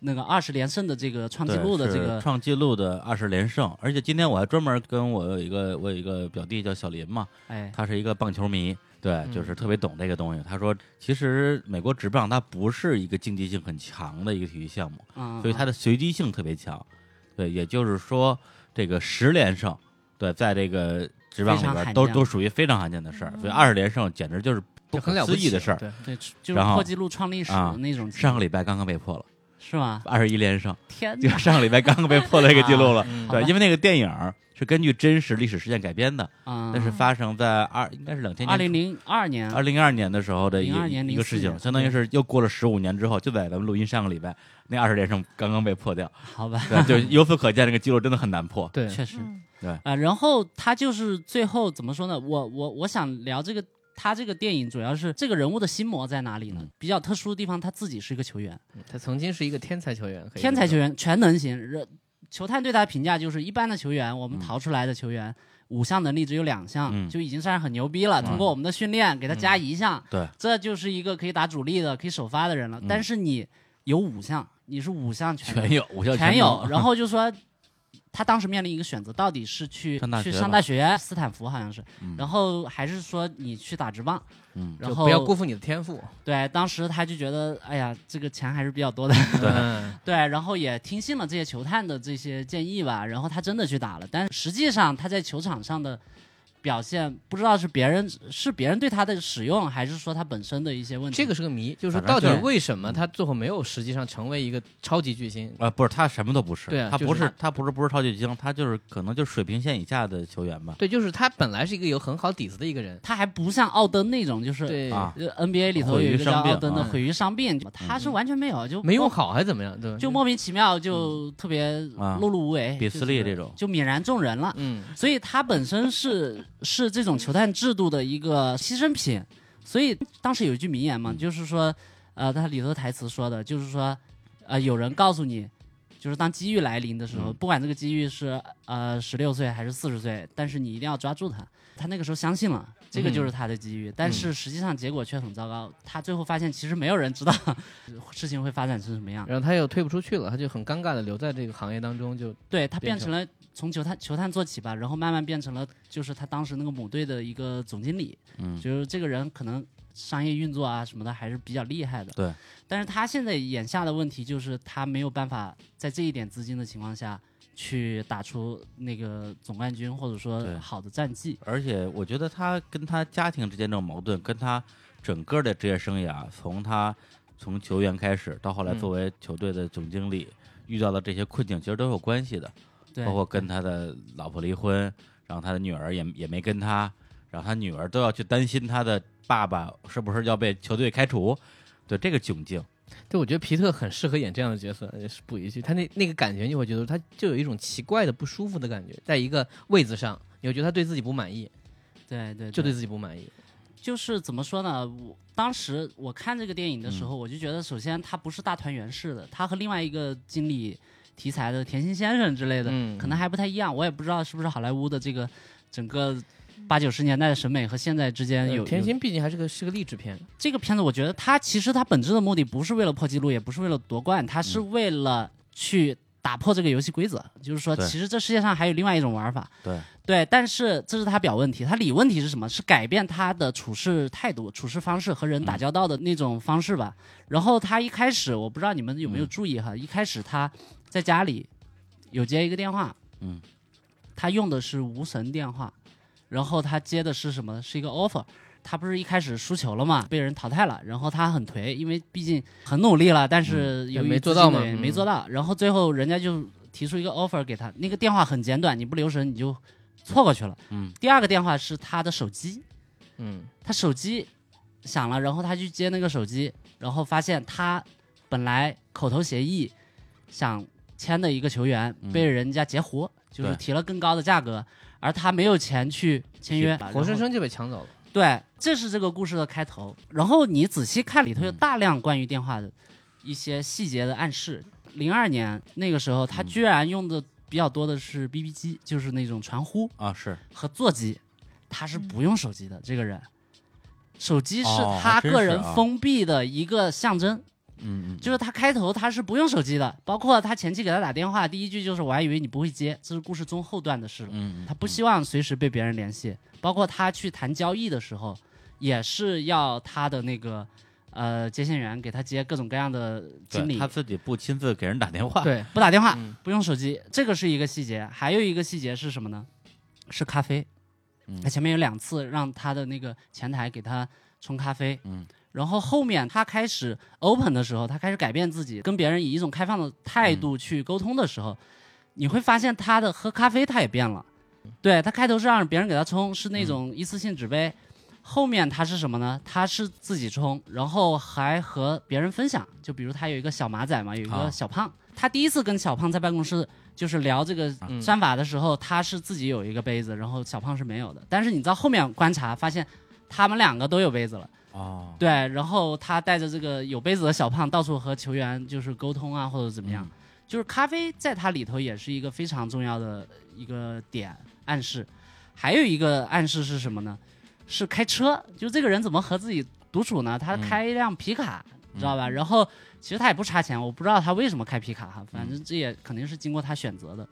那个二十连胜的这个创纪录的这个，创纪录的二十连胜，而且今天我还专门跟我有一个我有一个表弟叫小林嘛，哎，他是一个棒球迷，对，嗯就是特别懂这个东西。他说，其实美国职棒它不是一个竞技性很强的一个体育项目，嗯，所以它的随机性特别强。对，也就是说，这个十连胜，对，在这个职棒里边都都属于非常罕见的事儿，所以二十连胜简直就是不就很可了不起思议的事儿。对，就是破纪录创历史啊的那种上个礼拜刚刚被破了，是吗？二十一连胜，天！*laughs* 就上个礼拜刚刚被破了一个记录了。*laughs* 嗯对，因为那个电影是根据真实历史事件改编的，啊，那是发生在二应该是两千年二零零二年，二零零二年的时候的一个02年04一个事情，相当于是又过了十五年之后，就在咱们录音上个礼拜，那二十连胜刚刚被破掉，*laughs* 好吧，对，就由此可见，这个记录真的很难破。对，确实对啊、然后他就是最后怎么说呢？我我我想聊这个。他这个电影主要是这个人物的心魔在哪里呢？嗯比较特殊的地方，他自己是一个球员，他曾经是一个天才球员，天才球员，全能型。人球探对他的评价就是，一般的球员，我们嗯淘出来的球员。五项能力只有两项，嗯就已经算是很牛逼了。嗯通过我们的训练，给他加一项，对，这就是一个可以打主力的、可以首发的人了。嗯但是你有五项，你是五项全全有，五项全有，然后就说他当时面临一个选择，到底是去去上大学斯坦福好像是，嗯。然后还是说你去打职棒，嗯。然后不要辜负你的天赋。对，当时他就觉得，哎呀，这个钱还是比较多的，*laughs* 对，然后也听信了这些球探的这些建议吧，然后他真的去打了，但实际上他在球场上的表现，不知道是别人是别人对他的使用，还是说他本身的一些问题。这个是个谜，就是说到底为什么他最后没有实际上成为一个超级巨星？啊，不是他什么都不是，对啊就是他不是他不是不是超级巨星，他就是可能就是水平线以下的球员吧。对，就是他本来是一个有很好底子的一个人。他还不像奥登那种，就是对，啊呃 NBA 里头有一个叫奥登的啊毁于伤病，他是完全没有，就没用好还是怎么样？对？就莫名其妙就特别啊碌碌无为，比就是斯利这种就泯然众人了。嗯，所以他本身是是这种球探制度的一个牺牲品。所以当时有一句名言嘛，嗯就是说，呃，他里头台词说的，就是说，呃，有人告诉你，就是当机遇来临的时候，嗯不管这个机遇是呃十六岁还是四十岁，但是你一定要抓住它。他那个时候相信了，这个就是他的机遇，但是实际上结果却很糟糕。他最后发现，其实没有人知道 *laughs* 事情会发展成什么样。然后他又退不出去了，他就很尴尬的留在这个行业当中，就对他变变成了从球探球探做起吧，然后慢慢变成了就是他当时那个母队的一个总经理，嗯就是这个人可能商业运作啊什么的还是比较厉害的。对，但是他现在眼下的问题就是他没有办法在这一点资金的情况下去打出那个总冠军或者说好的战绩。而且我觉得他跟他家庭之间这种矛盾，跟他整个的职业生涯，从他从球员开始到后来嗯作为球队的总经理，遇到的这些困境，其实都有关系的。对，包括跟他的老婆离婚，然后他的女儿也也没跟他，然后他女儿都要去担心他的爸爸是不是要被球队开除，对这个窘境，对，我觉得皮特很适合演这样的角色。也是补一句，他那那个感觉，你会觉得他就有一种奇怪的不舒服的感觉，在一个位子上，你会觉得他对自己不满意，对对，就对自己不满意。就是怎么说呢？我当时我看这个电影的时候，我就觉得，首先他不是大团圆式的，他和另外一个经理题材的《甜心先生》之类的，嗯可能还不太一样。我也不知道是不是好莱坞的这个整个八九十年代的审美和现在之间有呃甜心毕竟还是个是个励志片，这个片子，我觉得它其实它本质的目的不是为了破纪录，也不是为了夺冠，它是为了去打破这个游戏规则。就是说，其实这世界上还有另外一种玩法。对对，但是这是他表问题，他里问题是什么？是改变他的处事态度、处事方式和人打交道的那种方式吧。然后他一开始，我不知道你们有没有嗯注意哈，一开始他在家里有接一个电话，嗯，他用的是无绳电话，然后他接的是什么？是一个 offer。他不是一开始输球了嘛，被人淘汰了，然后他很颓，因为毕竟很努力了，但是由于没做到嘛没做到，然后最后人家就提出一个 offer 给他，那个电话很简短，你不留神你就错过去了。嗯，第二个电话是他的手机，嗯，他手机响了，然后他去接那个手机，然后发现他本来口头协议想签的一个球员嗯被人家截胡，就是提了更高的价格，而他没有钱去签约，活生生就被抢走了。对，这是这个故事的开头。然后你仔细看里头有大量关于电话的一些细节的暗示。零二年那个时候，他嗯居然用的比较多的是 BB 机，就是那种传呼啊是，和座机，他是不用手机的。这个人，手机是哦他个人封闭的一个象征。嗯嗯，就是他开头他是不用手机的，包括他前期给他打电话，第一句就是我还以为你不会接，这是故事中后段的事了。嗯，嗯他不希望随时被别人联系，包括他去谈交易的时候，也是要他的那个呃接线员给他接各种各样的经理。他，自己不亲自给人打电话，对，*laughs* 不打电话，嗯。不用手机，这个是一个细节。还有一个细节是什么呢？是咖啡。嗯。他前面有两次让他的那个前台给他冲咖啡，嗯，然后后面他开始 open 的时候，他开始改变自己，跟别人以一种开放的态嗯度去沟通的时候，你会发现他的喝咖啡他也变了。对他开头是让别人给他冲，是那种一次性纸杯，后面他是什么呢？他是自己冲，然后还和别人分享。就比如他有一个小马仔嘛，有一啊个小胖，他第一次跟小胖在办公室就是聊这个嗯算法的时候，他是自己有一个杯子，然后小胖是没有的。但是你到后面观察发现，他们两个都有杯子了。哦，对，然后他带着这个有杯子的小胖到处和球员就是沟通啊，或者怎么样，嗯就是咖啡在他里头也是一个非常重要的一个点暗示。还有一个暗示是什么呢？是开车，就这个人怎么和自己独处呢？他嗯开一辆皮卡，知道吧？然后其实他也不差钱，我不知道他为什么开皮卡哈，反正这也肯定是经过他选择的。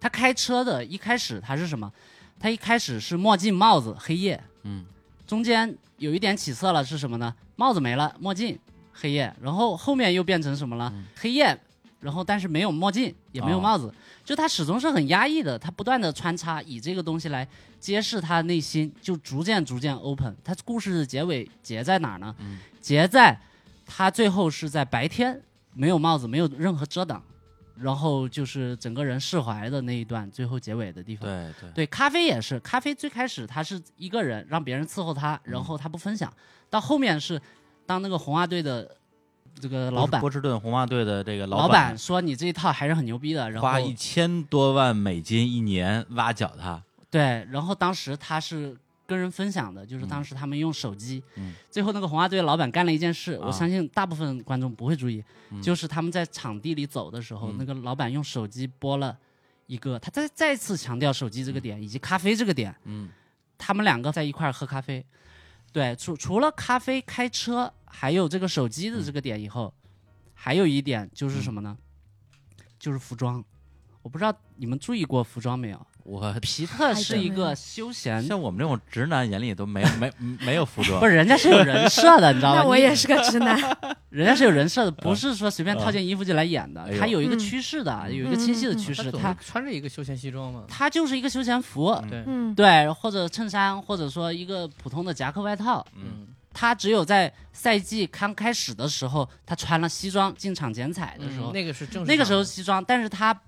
他开车的一开始他是什么？他一开始是墨镜、帽子、黑夜，嗯，中间有一点起色了，是什么呢？帽子没了，墨镜、黑夜，然后后面又变成什么了？嗯黑夜，然后但是没有墨镜，也没有哦帽子，就他始终是很压抑的，他不断的穿插，以这个东西来揭示他内心，就逐渐逐渐 open。他故事的结尾结在哪儿呢？嗯结在他最后是在白天，没有帽子，没有任何遮挡，然后就是整个人释怀的那一段，最后结尾的地方。对对，对，咖啡也是，咖啡最开始他是一个人让别人伺候他，然后他不分享，到后面是当那个红袜队的这个老板波，士顿红袜队的这个老板说你这一套还是很牛逼的，然后花一千多万美金一年挖角他，对，然后当时他是跟人分享的，就是嗯。当时他们用手机，嗯。最后那个红花队的老板干了一件事，啊。我相信大部分观众不会注意，嗯。就是他们在场地里走的时候，嗯。那个老板用手机播了一个，他再再次强调手机这个点、以及咖啡这个点，嗯。他们两个在一块儿喝咖啡，对，除除了咖啡、开车，还有这个手机的这个点以后，还有一点就是什么呢？就是服装，我不知道你们注意过服装没有？我皮特是一个休闲，像我们这种直男眼里都没没没有服装不，是人家是有人设的，你知道吗？*laughs* 那我也是个直男，*laughs* 人家是有人设的，不是说随便套件衣服就来演的他有一个嗯趋势的，嗯有一个清晰的趋势，他穿着一个休闲西装嘛。他就是一个休闲服，嗯对，嗯，对，或者衬衫，或者说一个普通的夹克外套。嗯嗯，他只有在赛季刚开始的时候，他穿了西装进场剪彩的时候，嗯那个是正那个时候西装，但是他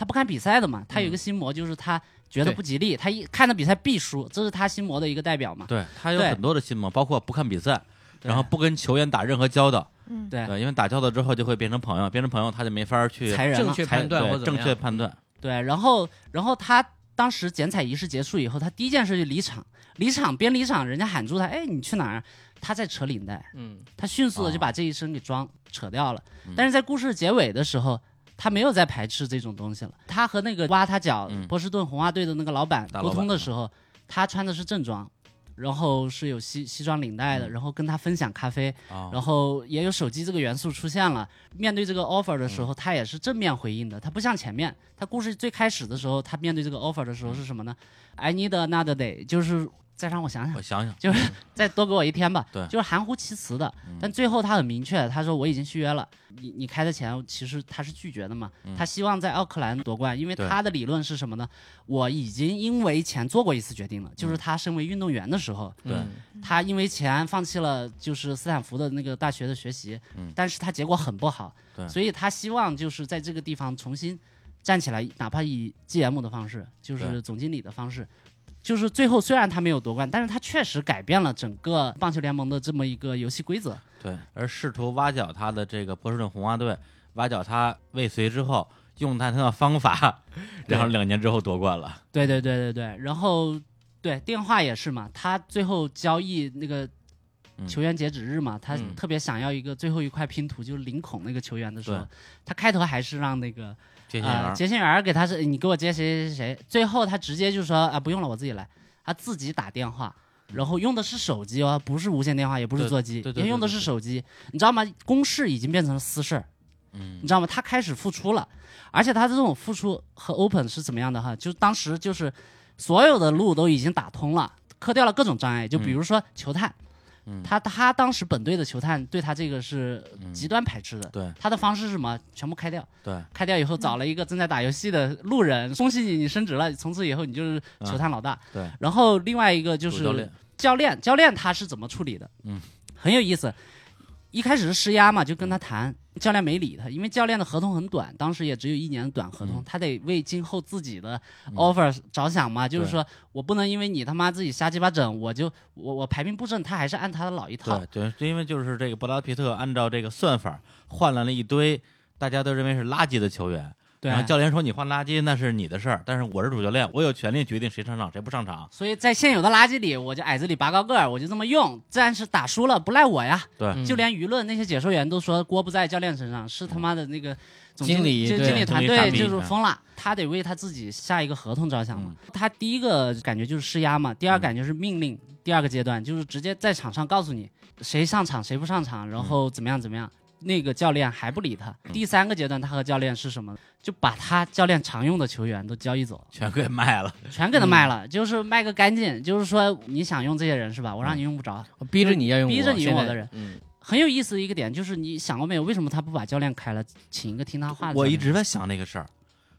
他不看比赛的嘛，他有一个心魔，就是他觉得不吉利，他一看到比赛必输，这是他心魔的一个代表嘛。对他有很多的心魔，包括不看比赛，然后不跟球员打任何交道，嗯，对。对，因为打交道之后就会变成朋友，变成朋友他就没法去正裁人了，裁确判断对正或怎么样确判断，对，然后然后他当时剪彩仪式结束以后，他第一件事就离场，离场边离场，人家喊住他，哎，你去哪儿？他在扯领带，嗯，他迅速的就哦。把这一身给装扯掉了。嗯。但是在故事结尾的时候，他没有在排斥这种东西了。他和那个挖他脚、嗯波士顿红袜队的那个老板沟通的时候，他穿的是正装。然后是有西西装领带的，嗯然后跟他分享咖啡，啊，然后也有手机这个元素出现了。面对这个 offer 的时候，他也是正面回应的，他不像前面，他故事最开始的时候，他面对这个 offer 的时候是什么呢？I need another day，就是再让我想想我，想想，就是再多给我一天吧，对就是含糊其辞的嗯。但最后他很明确，他说我已经续约了，你你开的钱其实他是拒绝的嘛。嗯他希望在奥克兰夺冠，因为他的理论是什么呢？我已经因为钱做过一次决定了，就是他身为运动员的时候，对嗯他因为钱放弃了就是斯坦福的那个大学的学习，嗯但是他结果很不好，对所以他希望就是在这个地方重新站起来，哪怕以 GM 的方式，就是总经理的方式。就是最后虽然他没有夺冠，但是他确实改变了整个棒球联盟的这么一个游戏规则。对，而试图挖角他的这个波士顿红袜队，挖角他未遂之后，用他他的方法，*laughs* 然后两年之后夺冠了。对对对对对，然后对电话也是嘛，他最后交易那个嗯球员截止日嘛，他嗯特别想要一个最后一块拼图，就是林孔那个球员的时候，他开头还是让那个啊、接线员，接线员给他是，你给我接谁谁谁谁，最后他直接就说啊不用了，我自己来，他自己打电话。然后用的是手机哦，不是无线电话，也不是座机，对对对也用的是手机。你知道吗？公事已经变成了私事儿，嗯你知道吗？他开始付出了，而且他这种付出和 open 是怎么样的哈？就当时就是所有的路都已经打通了，磕掉了各种障碍，就比如说球探，嗯他他当时本队的球探对他这个是嗯极端排斥的，对他的方式是什么？全部开掉，对，开掉以后找了一个正在打游戏的路人，恭喜你，你升职了，从此以后你就是球探老大。对，然后另外一个就是教练，教练，教练他是怎么处理的？嗯，很有意思。一开始是施压嘛，就跟他谈，教练没理他，因为教练的合同很短，当时也只有一年的短合同，嗯。他得为今后自己的嗯。offer 着想嘛，就是说我不能因为你他妈自己瞎鸡巴整，我就我我排兵布阵，他还是按他的老一套。对，对，因为就是这个布拉德皮特按照这个算法换来了一堆大家都认为是垃圾的球员，对然后教练说你换垃圾那是你的事儿，但是我是主教练，我有权利决定谁上场谁不上场。所以在现有的垃圾里，我就矮子里拔高个儿，我就这么用。但是打输了不赖我呀，对，嗯就连舆论那些解说员都说锅不在教练身上，是他妈的那个总经理对就经理团队就是疯了，他得为他自己下一个合同着想嘛嗯。他第一个感觉就是施压嘛，第二感觉是命令，第二个阶段就是直接在场上告诉你谁上场谁不上场，然后怎么样怎么样。那个教练还不理他。嗯第三个阶段，他和教练是什么？就把他教练常用的球员都交易走了。全给卖了。全给他卖了，就是卖个干净。就是说，你想用这些人是吧？我让你用不着。我逼着你要用，逼着你用我的人嗯，很有意思的一个点就是，你想过没有？为什么他不把教练开了，请一个听他话的？我一直在想那个事儿，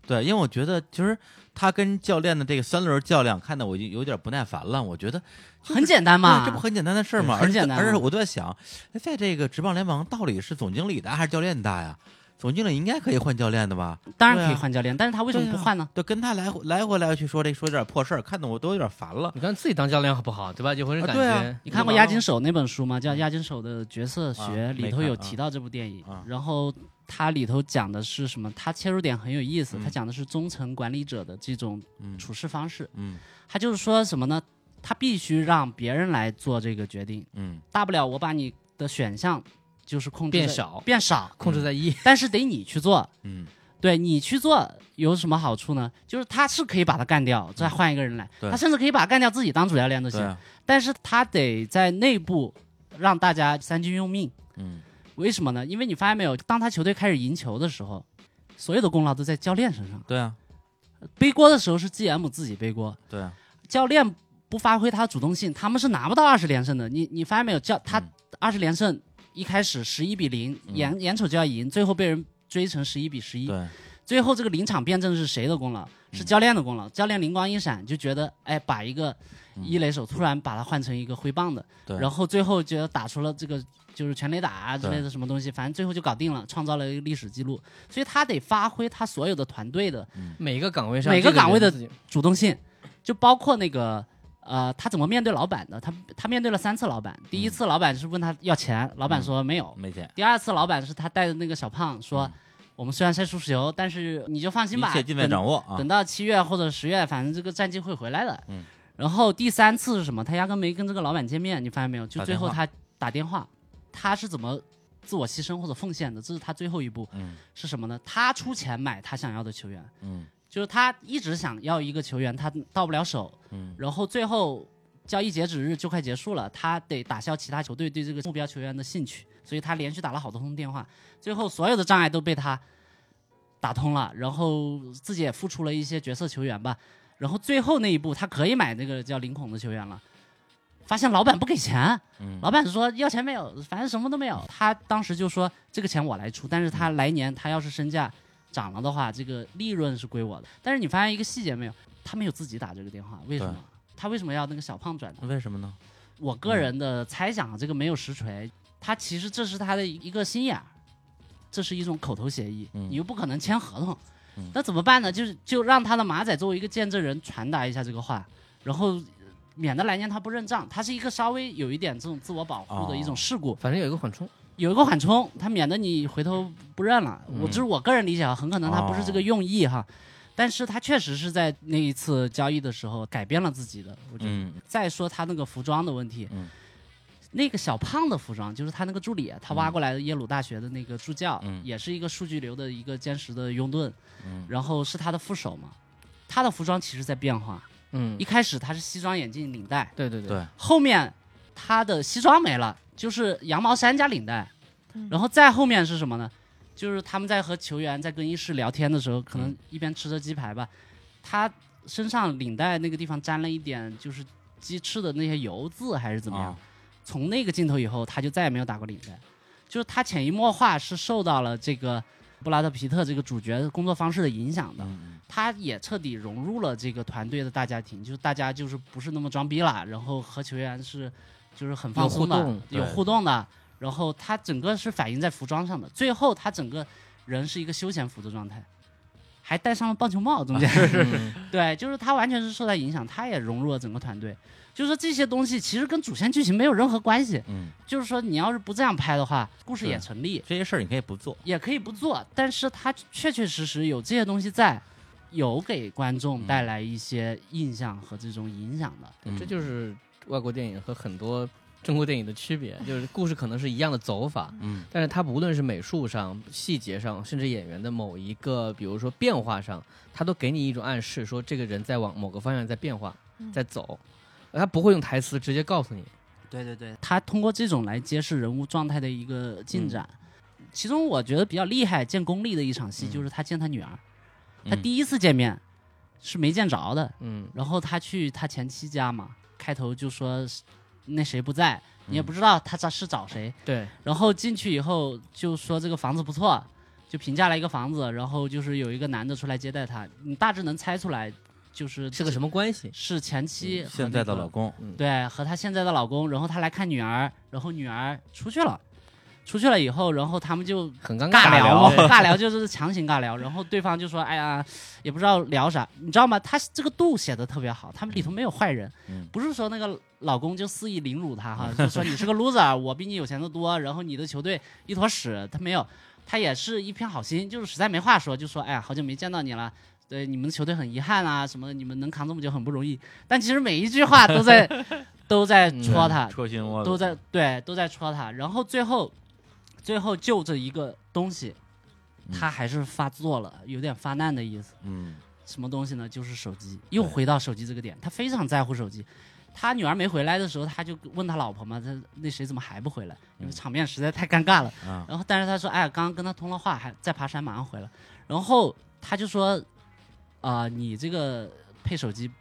对，因为我觉得其实他跟教练的这个三轮较量，看得我就有点不耐烦了。我觉得就是很简单嘛这不很简单的事儿吗？很简单而且而且我都在想，哎在这个职棒联盟，到底是总经理大还是教练大呀？总经理应该可以换教练的吧？当然可以换教练，但是他为什么不换呢？就跟他来回来回来去说这说这点破事儿，看得我都有点烦了。你看自己当教练好不好，对吧？就会是感啊对啊觉。你看过《押金手》那本书吗？叫《押金手的角色学啊》，里头有提到这部电影啊。然后它里头讲的是什么？它切入点很有意思，嗯它讲的是中层管理者的这种嗯处事方式。嗯他就是说什么呢？他必须让别人来做这个决定，嗯大不了我把你的选项就是控制变少变少，控制在一，但是得你去做。嗯，*laughs* 对你去做有什么好处呢？就是他是可以把他干掉，再换一个人来，对他甚至可以把他干掉，自己当主教练都行。但是他得在内部让大家三军用命。嗯为什么呢？因为你发现没有，当他球队开始赢球的时候，所有的功劳都在教练身上，对啊背锅的时候是 GM 自己背锅，对啊，教练不发挥他主动性，他们是拿不到二十连胜的。你你发现没有？教他嗯二十连胜一开始十一比零，嗯眼眼瞅就要赢，最后被人追成十一比十一。对，最后这个临场辩证是谁的功劳？是教练的功劳。教练灵光一闪，就觉得哎，把一个一垒手突然把他换成一个挥棒的，然后最后觉得打出了这个就是全垒打啊之类的什么东西，反正最后就搞定了，创造了一个历史记录。所以他得发挥他所有的团队的每个岗位上，每个岗位的主动性，就包括那个。呃，他怎么面对老板的？他他面对了三次老板。第一次老板是问他要钱，老板说没有。没钱，第二次老板是他带的那个小胖说，嗯我们虽然赛输球，但是你就放心吧，一切尽在等掌握啊等。到七月或者十月，反正这个战绩会回来的。嗯。然后第三次是什么？他压根没跟这个老板见面，你发现没有？就打电话最后他打电话，他是怎么自我牺牲或者奉献的？这是他最后一步。嗯。是什么呢？他出钱买他想要的球员，嗯。就是他一直想要一个球员，他到不了手，嗯。然后最后交易截止日就快结束了，他得打消其他球队对这个目标球员的兴趣，所以他连续打了好多通电话，最后所有的障碍都被他打通了，然后自己也付出了一些角色球员吧，然后最后那一步他可以买那个叫林孔的球员了。发现老板不给钱，嗯老板说要钱没有，反正什么都没有。他当时就说这个钱我来出，但是他来年他要是身价涨了的话，这个利润是归我的。但是你发现一个细节没有，他没有自己打这个电话，为什么？他为什么要那个小胖转呢？为什么呢？我个人的猜想，这个没有实锤，他其实这是他的一个心眼儿，这是一种口头协议，嗯你又不可能签合同，嗯那怎么办呢？就是就让他的马仔作为一个见证人传达一下这个话，然后免得来年他不认账，他是一个稍微有一点这种自我保护的一种哦事故，反正有一个缓冲。有一个缓冲，他免得你回头不认了。嗯我这是我个人理解啊，很可能他不是这个用意哈，但是他确实是在那一次交易的时候改变了自己的。我觉得。嗯再说他那个服装的问题，嗯那个小胖的服装就是他那个助理，他挖嗯过来的耶鲁大学的那个助教，嗯也是一个数据流的一个坚实的拥趸，嗯然后是他的副手嘛。他的服装其实在变化，嗯。一，开始他是西装眼镜领带，对对对，对，后面他的西装没了，就是羊毛衫加领带，嗯。然后再后面是什么呢？就是他们在和球员在更衣室聊天的时候，可能嗯。一边吃着鸡排吧，他身上领带那个地方沾了一点就是鸡翅的那些油渍还是怎么样。啊。从那个镜头以后，他就再也没有打过领带，就是他潜移默化是受到了这个布拉德皮特这个主角工作方式的影响的。嗯他也彻底融入了这个团队的大家庭，就是大家就是不是那么装逼了，然后和球员是就是很放松的，有互动有互动的，然后他整个是反映在服装上的，最后他整个人是一个休闲服的状态，还戴上了棒球帽，中间。嗯 *laughs* *laughs* 对，就是他完全是受他影响，他也融入了整个团队。就是说这些东西其实跟主线剧情没有任何关系，嗯，就是说你要是不这样拍的话，故事也成立，这些事儿你可以不做，也可以不做，但是它确确实实有这些东西在，有给观众带来一些印象和这种影响的。嗯这就是外国电影和很多中国电影的区别，*laughs* 就是故事可能是一样的走法，嗯但是它无论是美术上、细节上，甚至演员的某一个，比如说变化上，它都给你一种暗示，说这个人在往某个方向在变化，嗯在走。他不会用台词直接告诉你，对对对，他通过这种来揭示人物状态的一个进展。其中我觉得比较厉害、见功力的一场戏，嗯就是他见他女儿。他嗯第一次见面是没见着的，嗯，然后他去他前妻家嘛，开头就说那谁不在，你也嗯不知道他找是找谁。对，然后进去以后就说这个房子不错，就评价了一个房子，然后就是有一个男的出来接待他，你大致能猜出来，就是是个什么关系？是前妻现在的老公，对，和她现在的老公，然后她来看女儿，然后女儿出去了，出去了以后，然后他们就很尴尬聊尬聊就是强行尬聊，然后对方就说：“哎呀，也不知道聊啥，你知道吗？他这个度写的特别好，他们里头没有坏人，嗯不 *laughs* 是说那个老公就肆意凌辱他哈，就说你是个 loser，我比你有钱的多，然后你的球队一坨屎，他没有，他也是一片好心，就是实在没话说，就说哎呀，好久没见到你了。”对你们的球队很遗憾啊，什么的你们能扛这么久很不容易，但其实每一句话都在都在戳他，戳心窝子，都在对都在戳他，然后最后最后就这一个东西，嗯他还是发作了，有点发难的意思。嗯什么东西呢？就是手机，又回到手机这个点，他非常在乎手机。他女儿没回来的时候，他就问他老婆嘛，他那谁怎么还不回来？因为嗯场面实在太尴尬了。啊然后但是他说，哎，刚刚跟他通了话，还在爬山，马上回来。然后他就说，啊、你这个配手机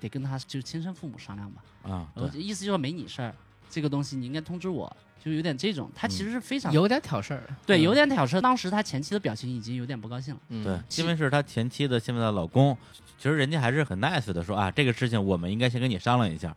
得跟他就亲生父母商量吧。啊，然后对，意思就是没你事儿，这个东西你应该通知我，就有点这种。他其实是非常、有点挑事儿，对，嗯有点挑事儿。当时他前妻的表情已经有点不高兴了。嗯对，因为是他前妻的现在的老公，其实人家还是很 nice 的说啊，这个事情我们应该先跟你商量一下。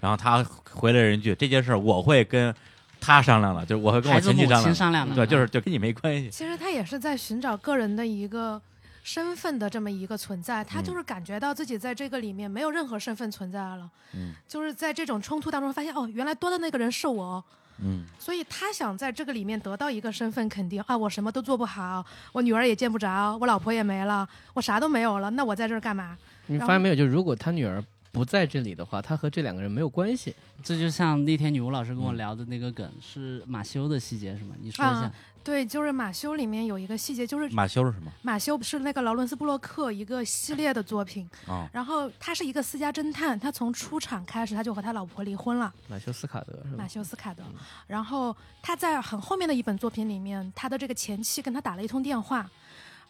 然后他回了人一句：“这件事儿我会跟他商量了，就是我会跟我前妻商量。亲商量的，对，就是就跟你没关系。其实他也是在寻找个人的一个身份的这么一个存在，他嗯就是感觉到自己在这个里面没有任何身份存在了，嗯就是在这种冲突当中发现哦，原来多的那个人是我，嗯所以他想在这个里面得到一个身份肯定啊，我什么都做不好，我女儿也见不着，我老婆也没了，我啥都没有了，那我在这儿干嘛？你发现没有？就如果他女儿不在这里的话，他和这两个人没有关系。这就像那天女巫老师跟我嗯聊的那个梗，是马修的细节是吗？你说一下。啊对，就是马修里面有一个细节，就是马修是什么？马修是那个劳伦斯布洛克一个系列的作品，啊然后他是一个私家侦探，他从出场开始他就和他老婆离婚了。马修斯卡德是吧马？修斯卡德。然后他在很后面的一本作品里面，他的这个前妻跟他打了一通电话，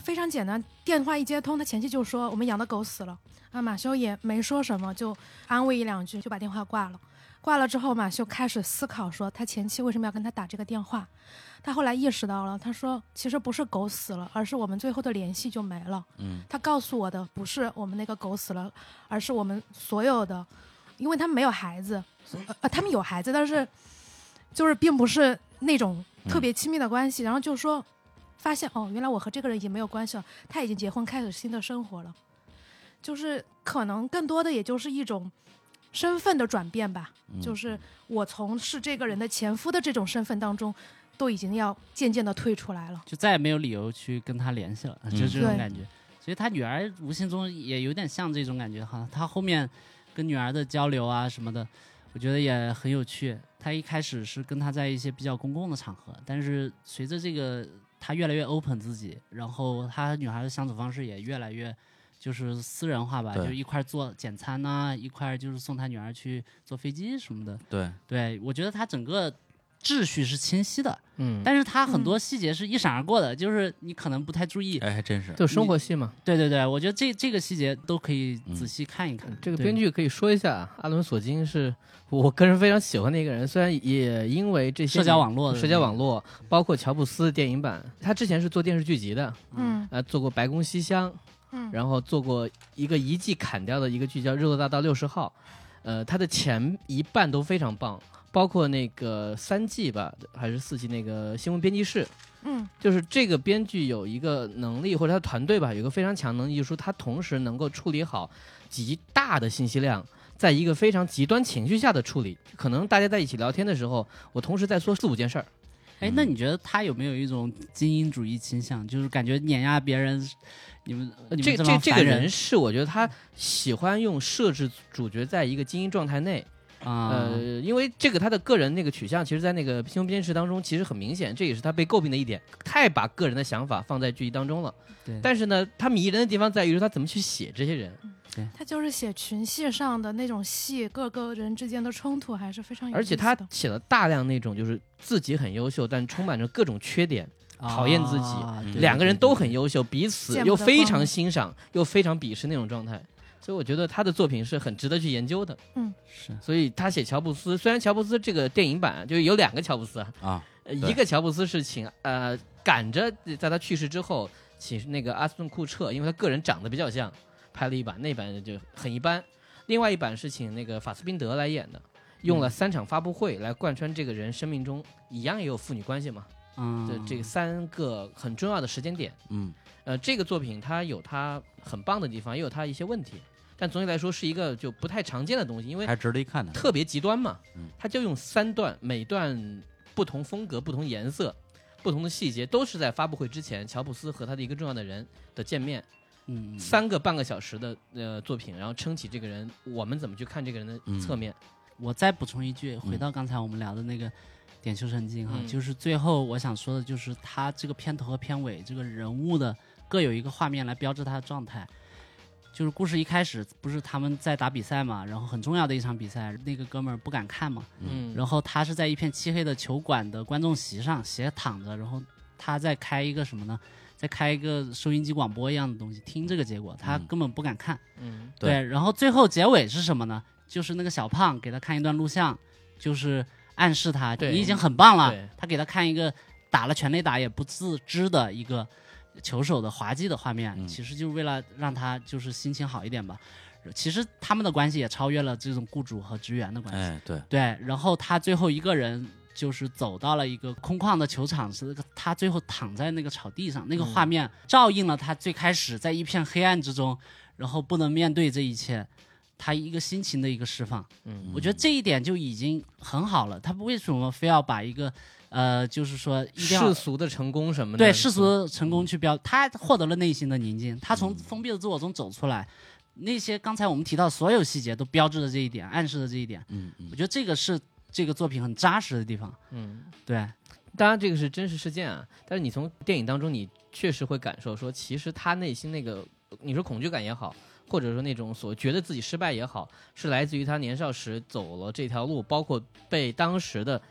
非常简单，电话一接通，他前妻就说我们养的狗死了啊，马修也没说什么，就安慰一两句就把电话挂了。挂了之后，马修开始思考说他前妻为什么要跟他打这个电话。他后来意识到了，他说其实不是狗死了，而是我们最后的联系就没了。嗯他告诉我的不是我们那个狗死了，而是我们所有的，因为他们没有孩子，呃，他们有孩子，但是就是并不是那种特别亲密的关系。然后就说，发现哦，原来我和这个人已经没有关系了，他已经结婚，开始新的生活了。就是可能更多的也就是一种身份的转变吧，嗯就是我从是这个人的前夫的这种身份当中，都已经要渐渐的退出来了。就再也没有理由去跟他联系了，嗯就这种感觉。所以他女儿无形中也有点像这种感觉哈。他后面跟女儿的交流啊什么的，我觉得也很有趣。他一开始是跟他在一些比较公共的场合，但是随着这个他越来越 open 自己，然后他和女孩的相处方式也越来越就是私人化吧，就一块做简餐呐、一块就是送他女儿去坐飞机什么的。对，对我觉得他整个秩序是清晰的，嗯，但是它很多细节是一闪而过的，就是你可能不太注意。哎，还真是。就生活戏嘛。对对对，我觉得这这个细节都可以仔细看一看。这个编剧可以说一下，阿伦索金是我个人非常喜欢的一个人，虽然也因为这些社交网络社交网络，包括乔布斯电影版，他之前是做电视剧集的，嗯。呃，做过《白宫西厢》，嗯，然后做过一个一季砍掉的一个剧叫《热度大道六十号》，呃，他的前一半都非常棒，包括那个三季吧，还是四季那个新闻编辑室，嗯就是这个编剧有一个能力，或者他团队吧，有一个非常强能力，就是说他同时能够处理好极大的信息量，在一个非常极端情绪下的处理。可能大家在一起聊天的时候，我同时在说四五件事儿。哎，那你觉得他有没有一种精英主义倾向？就是感觉碾压别人，你们你这们这这个人是我觉得他喜欢用设置主角在一个精英状态内，啊，呃，因为这个他的个人那个取向，其实，在那个新闻编辑当中，其实很明显，这也是他被诟病的一点，太把个人的想法放在剧集当中了。对。但是呢，他迷人的地方在于说他怎么去写这些人。他就是写群戏上的那种戏，各个人之间的冲突还是非常有而且他写了大量那种就是自己很优秀，但充满着各种缺点，讨厌自己。啊两个人对对对。都很优秀，彼此又非常欣赏，又非常鄙视那种状态。所以我觉得他的作品是很值得去研究的。嗯。是。所以他写乔布斯，虽然乔布斯这个电影版就有两个乔布斯啊，一个乔布斯是请呃赶着在他去世之后请那个阿斯顿库彻，因为他个人长得比较像，拍了一版，那版就很一般。另外一版是请那个法斯宾德来演的，用嗯。了三场发布会来贯穿这个人生命中一样也有父女关系嘛，嗯，这这三个很重要的时间点。嗯。呃，这个作品它有它很棒的地方，也有它一些问题，但总体来说是一个就不太常见的东西，因为还值得一看的。特别极端嘛嗯，他就用三段，每段不同风格、不同颜色、不同的细节，都是在发布会之前，乔布斯和他的一个重要的人的见面，嗯，嗯三个半个小时的呃作品，然后撑起这个人，我们怎么去看这个人的嗯侧面？我再补充一句，回到刚才我们聊的那个点修神经哈，嗯就是最后我想说的就是他这个片头和片尾这个人物的各有一个画面来标志他的状态。就是故事一开始不是他们在打比赛嘛，然后很重要的一场比赛，那个哥们儿不敢看嘛，嗯，然后他是在一片漆黑的球馆的观众席上斜躺着，然后他在开一个什么呢？在开一个收音机广播一样的东西，听这个结果，他嗯根本不敢看。嗯对对，然后最后结尾是什么呢？就是那个小胖给他看一段录像，就是暗示他你已经很棒了。他给他看一个打了全垒打也不自知的一个球手的滑稽的画面，嗯其实就是为了让他就是心情好一点吧。其实他们的关系也超越了这种雇主和职员的关系。哎，对，对，然后他最后一个人就是走到了一个空旷的球场，是他最后躺在那个草地上，那个嗯画面照应了他最开始在一片黑暗之中，然后不能面对这一切，他一个心情的一个释放。嗯我觉得这一点就已经很好了。他为什么非要把一个呃，就是说一定要世俗的成功什么的，对世俗的成功去标，他获得了内心的宁静，他从封闭的自我中走出来。那些刚才我们提到所有细节都标志着这一点，暗示着这一点。嗯嗯我觉得这个是这个作品很扎实的地方。嗯。对，当然，这个是真实事件啊，但是你从电影当中，你确实会感受说，其实他内心那个，你说恐惧感也好，或者说那种所觉得自己失败也好，是来自于他年少时走了这条路，包括被当时的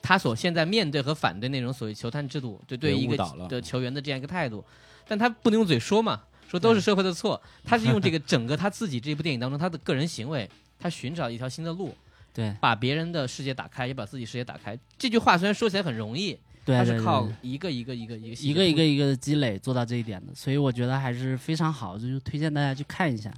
他所现在面对和反对那种所谓球探制度，就对一个的球员的这样一个态度，但他不能用嘴说嘛，说都是社会的错，*laughs* 他是用这个整个他自己这部电影当中他的个人行为，他寻找一条新的路，*laughs* 对，把别人的世界打开，也把自己世界打开。这句话虽然说起来很容易，对，他是靠一个一个一个一个一个一个一个的积累做到这一点的，所以我觉得还是非常好，就推荐大家去看一下。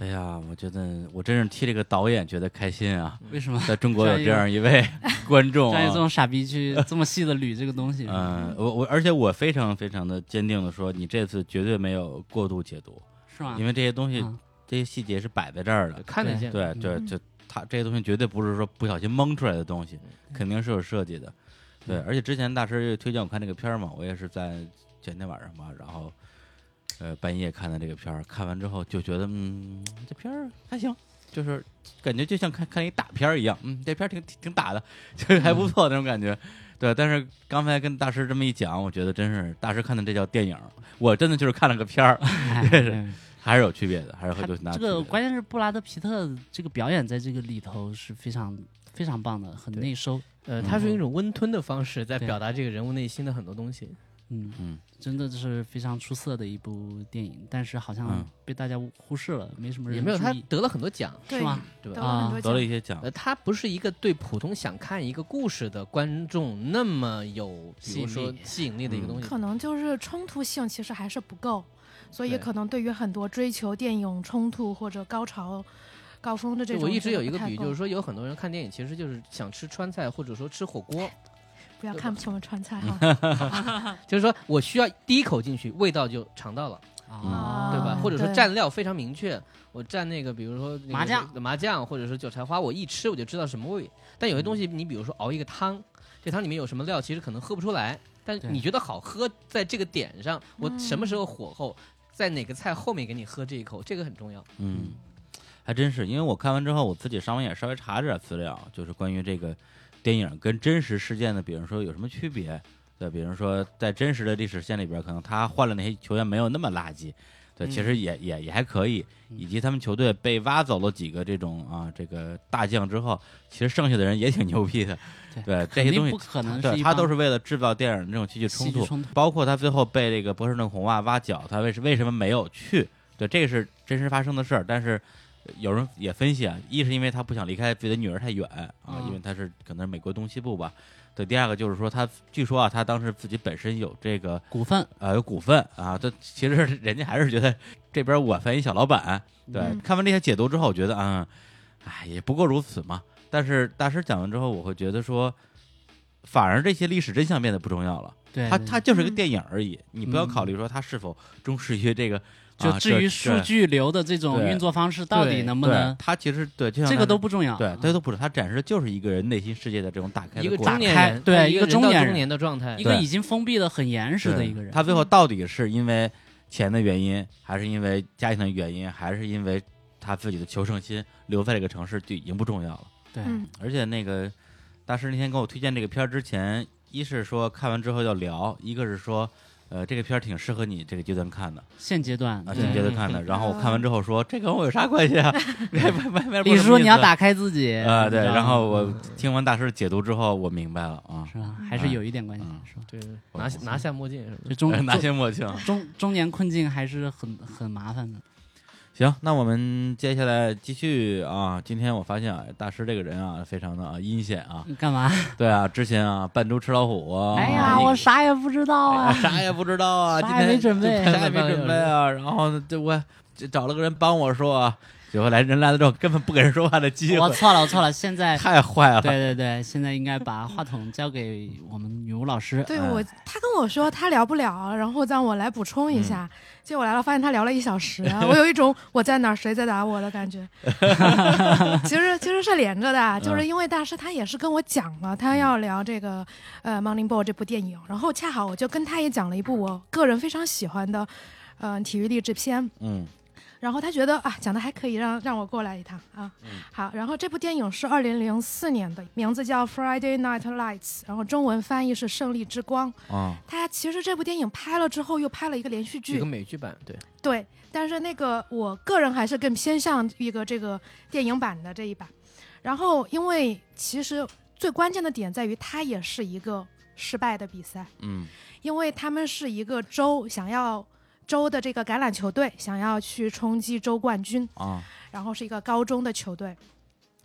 哎呀，我觉得我真是替这个导演觉得开心啊，为什么？在中国有这样一位 *laughs* 观众啊。专业这种傻逼去这么细的捋这个东西，嗯，我我而且我非常非常的坚定的说，你这次绝对没有过度解读，是吗？因为这些东西嗯这些细节是摆在这儿的。看得见。对对，嗯就他这些东西绝对不是说不小心蒙出来的东西，肯定是有设计的。对，而且之前大师也推荐我看这个片儿嘛，我也是在前天晚上吧，然后呃半夜看的这个片儿，看完之后就觉得嗯，这片儿还行，就是感觉就像看看一大片儿一样，嗯，这片儿挺挺挺打的，*laughs* 就是还不错那种感觉。对，但是刚才跟大师这么一讲，我觉得真是大师看的这叫电影，我真的就是看了个片儿，*laughs* 还是有区别的，还是他会有挺大这。个关键是布拉德皮特这个表演在这个里头是非常非常棒的，很内收。呃，他是用一种温吞的方式在表达这个人物内心的很多东西。嗯嗯嗯，真的是非常出色的一部电影，但是好像嗯被大家忽视了，没什么人也没有，他得了很多奖，是吗？对吧？得了。一些奖，呃，他不是一个对普通想看一个故事的观众那么有，比吸引如说力吸引力的一个东西。可能就是冲突性其实还是不够，所以可能对于很多追求电影冲突或者高潮高峰的这种。我一直有一个比喻，就是说说有很多人看电影其实就是想吃川菜，或者说吃火锅，不要看不起我们川菜哈。*laughs* 就是说我需要第一口进去，味道就尝到了，啊，对吧？啊或者说蘸料非常明确，我蘸那个比如说那个麻酱。麻酱或者是韭菜花，我一吃我就知道什么味。但有些东西，你比如说熬一个汤，这汤里面有什么料，其实可能喝不出来，但你觉得好喝，在这个点上，我嗯。什么时候火候，在哪个菜后面给你喝这一口，这个很重要。嗯，还真是，因为我看完之后，我自己上网也稍微查了点资料，就是关于这个电影跟真实事件的，比如说有什么区别？对，比如说在真实的历史线里边，可能他换了那些球员没有那么垃圾，对，嗯其实也也也还可以，以及他们球队被挖走了几个这种啊这个大将之后，其实剩下的人也挺牛逼的，对，这些东西不可能是对他都是为了制造电影这种戏剧冲突，冲突包括他最后被这个波士顿红袜挖角，他为什为什么没有去？对，这个是真实发生的事儿。但是呃有人也分析啊，一是因为他不想离开自己的女儿太远啊，嗯因为他是可能是美国东西部吧。对，第二个就是说他据说啊，他当时自己本身有这个股份，呃有股份啊，这其实人家还是觉得这边我算一小老板。对，嗯看完这些解读之后，我觉得啊，哎，也不过如此嘛。但是大师讲完之后，我会觉得说，反而这些历史真相变得不重要了。对，对它它就是个嗯电影而已，你不要嗯考虑说他是否忠实于这个。就至于数据流的这种运作方式，到底能不能，它其实对，就像这个都不重要。对，啊这都不是，它展示的就是一个人内心世界的这种打开的一个中年对一个中中年人的状态一，个已经封闭的很严实的一个人，他最后到底是因为钱的原因，还是因为家庭的原因，还是因为他自己的求胜心留在这个城市，就已经不重要了。对，嗯而且那个大师那天跟我推荐这个片儿之前，一是说看完之后要聊，一个是说。呃，这个片儿挺适合你这个阶段看的现阶段啊，现阶段看的。然后我看完之后说，这跟我有啥关系啊？*laughs* 外外外外李叔，你要打开自己啊，对。然后我听完大师解读之后，我明白了啊，是吧？还是有一点关系嗯，是吧？对，拿下拿下墨镜是吧？就中 *laughs* 拿下墨镜。中中年困境还是很很麻烦的。行，那我们接下来继续啊。今天我发现啊，大师这个人啊，非常的啊阴险啊。你干嘛？*laughs* 对啊，之前啊扮猪吃老虎啊，哎呀，我啥也不知道哎啊！啥也不知道啊，今啥也天没准备啥也没准备啊。然后呢，这我这找了个人帮我说啊，结果来人来了之后，根本不给人说话的机会，我错了，我错了。现在，太坏了。对对对，现在应该把话筒交给我们女巫老师。哎对我，他跟我说他聊不了，然后让我来补充一下。结果来了，发现他聊了一小时，*laughs* 我有一种我在哪儿谁在打我的感觉。*laughs* 其实其实是连着的，就是因为大师他也是跟我讲了，他要聊这个呃《Morning Ball》这部电影，然后恰好我就跟他也讲了一部我个人非常喜欢的呃体育励志片。嗯然后他觉得啊，讲的还可以，让让我过来一趟啊。好，然后这部电影是二零零四年的，名字叫《Friday Night Lights》，然后中文翻译是《胜利之光》。啊他其实这部电影拍了之后又拍了一个连续剧一个，美剧版，对，对，但是那个我个人还是更偏向一个这个电影版的这一版。然后因为其实最关键的点在于，它也是一个失败的比赛，嗯因为他们是一个州想要州的这个橄榄球队想要去冲击州冠军，啊然后是一个高中的球队。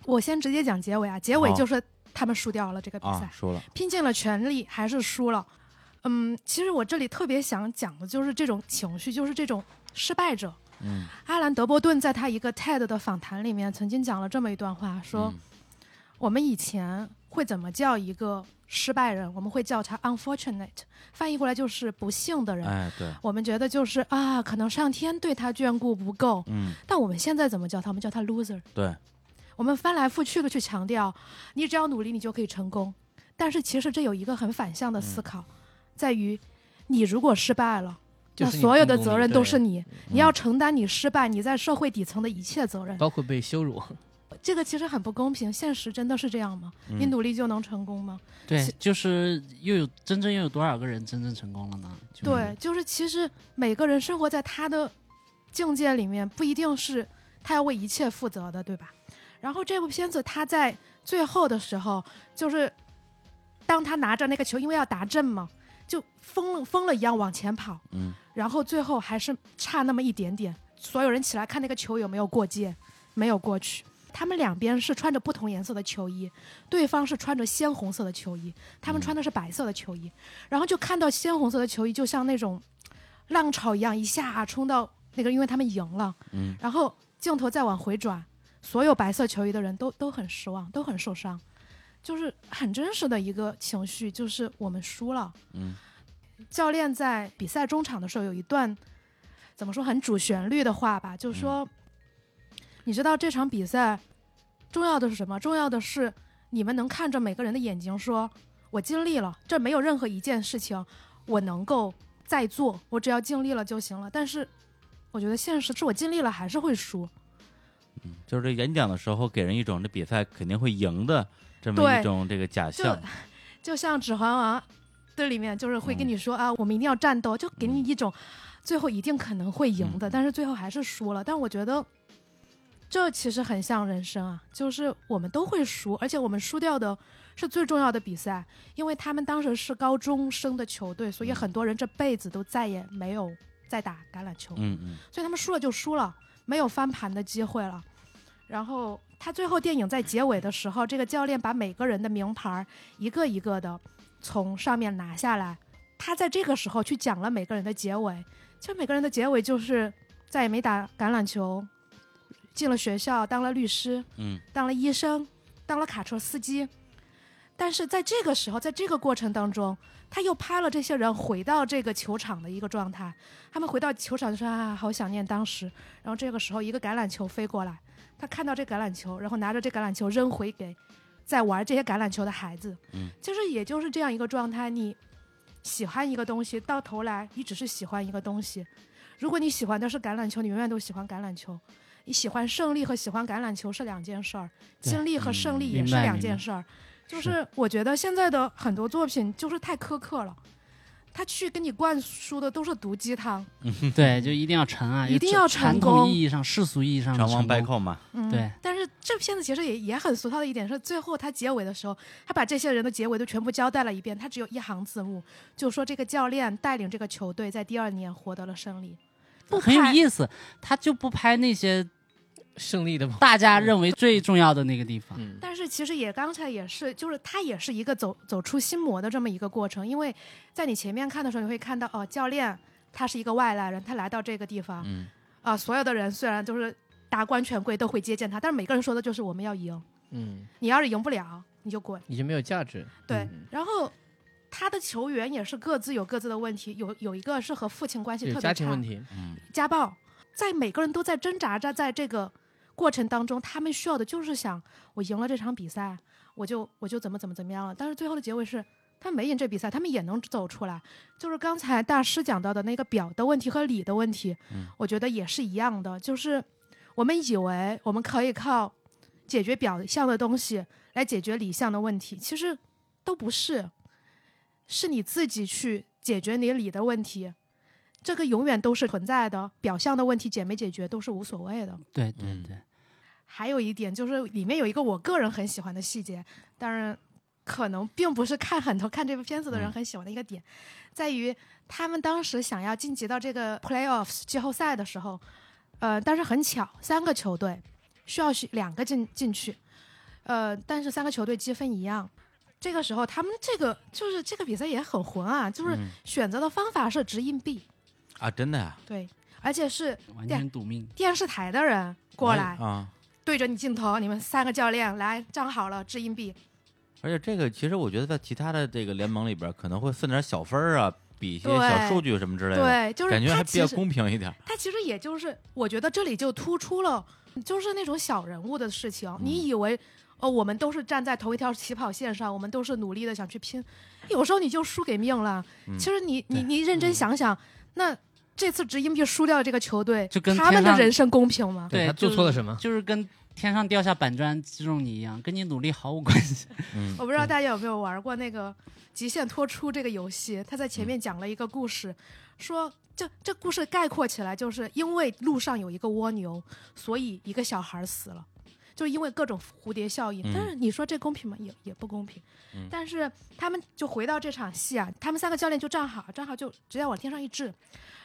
我先直接讲结尾啊，结尾就是他们输掉了这个比赛。啊，说了，拼尽了全力还是输了。嗯，其实我这里特别想讲的就是这种情绪，就是这种失败者。嗯阿兰·德伯顿在他一个 TED 的访谈里面曾经讲了这么一段话，说、嗯我们以前会怎么叫一个失败人？我们会叫他 unfortunate，翻译过来就是不幸的人。哎对，我们觉得就是啊，可能上天对他眷顾不够，嗯但我们现在怎么叫他？我们叫他 loser。对，我们翻来覆去的去强调，你只要努力，你就可以成功。但是其实这有一个很反向的思考，在于你如果失败了，那所有的责任都是你，你要承担你失败你在社会底层的一切责任。包括被羞辱，这个其实很不公平，现实真的是这样吗？你嗯努力就能成功吗？对，就是又有真正又有多少个人真正成功了呢？就对，就是其实每个人生活在他的境界里面，不一定是他要为一切负责的，对吧？然后这部片子他在最后的时候，就是当他拿着那个球，因为要达阵嘛，就疯了疯了一样往前跑，嗯然后最后还是差那么一点点，所有人起来看那个球有没有过界，没有过去。他们两边是穿着不同颜色的球衣，对方是穿着鲜红色的球衣，他们穿的是白色的球衣，然后就看到鲜红色的球衣就像那种浪潮一样，一下冲到那个，因为他们赢了，嗯。然后镜头再往回转，所有白色球衣的人都都很失望，都很受伤，就是很真实的一个情绪，就是我们输了。嗯。教练在比赛中场的时候有一段怎么说很主旋律的话吧，就是说，你知道这场比赛重要的是什么？重要的是你们能看着每个人的眼睛说，我尽力了，这没有任何一件事情我能够再做，我只要尽力了就行了。但是我觉得现实是我尽力了还是会输。嗯，就是这演讲的时候给人一种这比赛肯定会赢的这么一种这个假象。*laughs* 就像《指环王》这里面就是会跟你说、啊，我们一定要战斗，就给你一种最后一定可能会赢的，嗯但是最后还是输了。但我觉得这其实很像人生啊，就是我们都会输，而且我们输掉的是最重要的比赛，因为他们当时是高中生的球队，所以嗯很多人这辈子都再也没有再打橄榄球。嗯嗯所以他们输了就输了，没有翻盘的机会了。然后他最后电影在结尾的时候，这个教练把每个人的名牌一个一个的从上面拿下来，他在这个时候去讲了每个人的结尾。其实每个人的结尾就是再也没打橄榄球，进了学校当了律师，嗯当了医生，当了卡车司机。但是在这个时候，在这个过程当中，他又拍了这些人回到这个球场的一个状态。他们回到球场就说啊，好想念当时。然后这个时候，一个橄榄球飞过来，他看到这橄榄球，然后拿着这橄榄球扔回给在玩这些橄榄球的孩子。嗯，其实也就是这样一个状态。你喜欢一个东西，到头来你只是喜欢一个东西。如果你喜欢的是橄榄球，你永远都喜欢橄榄球。你喜欢胜利和喜欢橄榄球是两件事儿，经历和胜利嗯也是两件事儿。就是我觉得现在的很多作品就是太苛刻了，他去给你灌输的都是毒鸡汤。嗯对，就一定要成啊，一定要传成功统意义上、世俗意义上的成王败功。寇嘛。嗯，对。但是这片子其实也也很俗套的一点是，最后他结尾的时候，他把这些人的结尾都全部交代了一遍，他只有一行字幕，就说这个教练带领这个球队在第二年获得了胜利。不很有意思，他就不拍那些胜利的嘛。大家认为最重要的那个地方。嗯，但是其实也刚才也是，就是它也是一个走走出心魔的这么一个过程，因为在你前面看的时候，你会看到哦，教练他是一个外来人，他来到这个地方，嗯啊、所有的人虽然都是达官权贵都会接见他，但是每个人说的就是我们要赢，嗯，你要是赢不了你就滚。你就没有价值。对，嗯然后他的球员也是各自有各自的问题，有有一个是和父亲关系特别差，有家庭问题。嗯家暴，在每个人都在挣扎着，在这个过程当中，他们需要的就是想，我赢了这场比赛，我就我就怎么怎么怎么样了。但是最后的结尾是，他没赢这比赛，他们也能走出来。就是刚才大师讲到的那个表的问题和理的问题，嗯我觉得也是一样的，就是我们以为我们可以靠解决表象的东西来解决理象的问题，其实都不是，是你自己去解决你理的问题。这个永远都是存在的，表象的问题解没解决都是无所谓的。对对嗯对，还有一点就是里面有一个我个人很喜欢的细节，当然可能并不是看很多看这部片子的人嗯很喜欢的一个点，在于他们当时想要晋级到这个 playoffs 季后赛的时候，呃，但是很巧，三个球队需要选两个进进去，呃，但是三个球队积分一样。这个时候，他们这个就是这个比赛也很混啊，就是嗯选择的方法是掷硬币，啊，真的呀，对，而且是完全赌命。电视台的人过来，啊。对着你镜头，你们三个教练来站好了，掷硬币。而且这个其实我觉得在其他的这个联盟里边可能会分点小分儿啊，比一些小数据什么之类的，对，就是感觉还比较公平一点。他其实也就是，我觉得这里就突出了，就是那种小人物的事情。嗯你以为哦，我们都是站在同一条起跑线上，我们都是努力的想去拼，有时候你就输给命了。嗯其实你你你认真想想，那这次掷硬币输掉这个球队，就跟他们的人生公平吗？对他做错了什么？就是跟天上掉下板砖击中你一样，跟你努力毫无关系。嗯 *laughs* 我不知道大家有没有玩过那个《极限脱出》这个游戏，他在前面讲了一个故事，说这这故事概括起来就是因为路上有一个蜗牛，所以一个小孩死了。就是因为各种蝴蝶效应，嗯但是你说这公平吗？也也不公平。嗯但是他们就回到这场戏啊，他们三个教练就站好，站好就直接往天上一掷，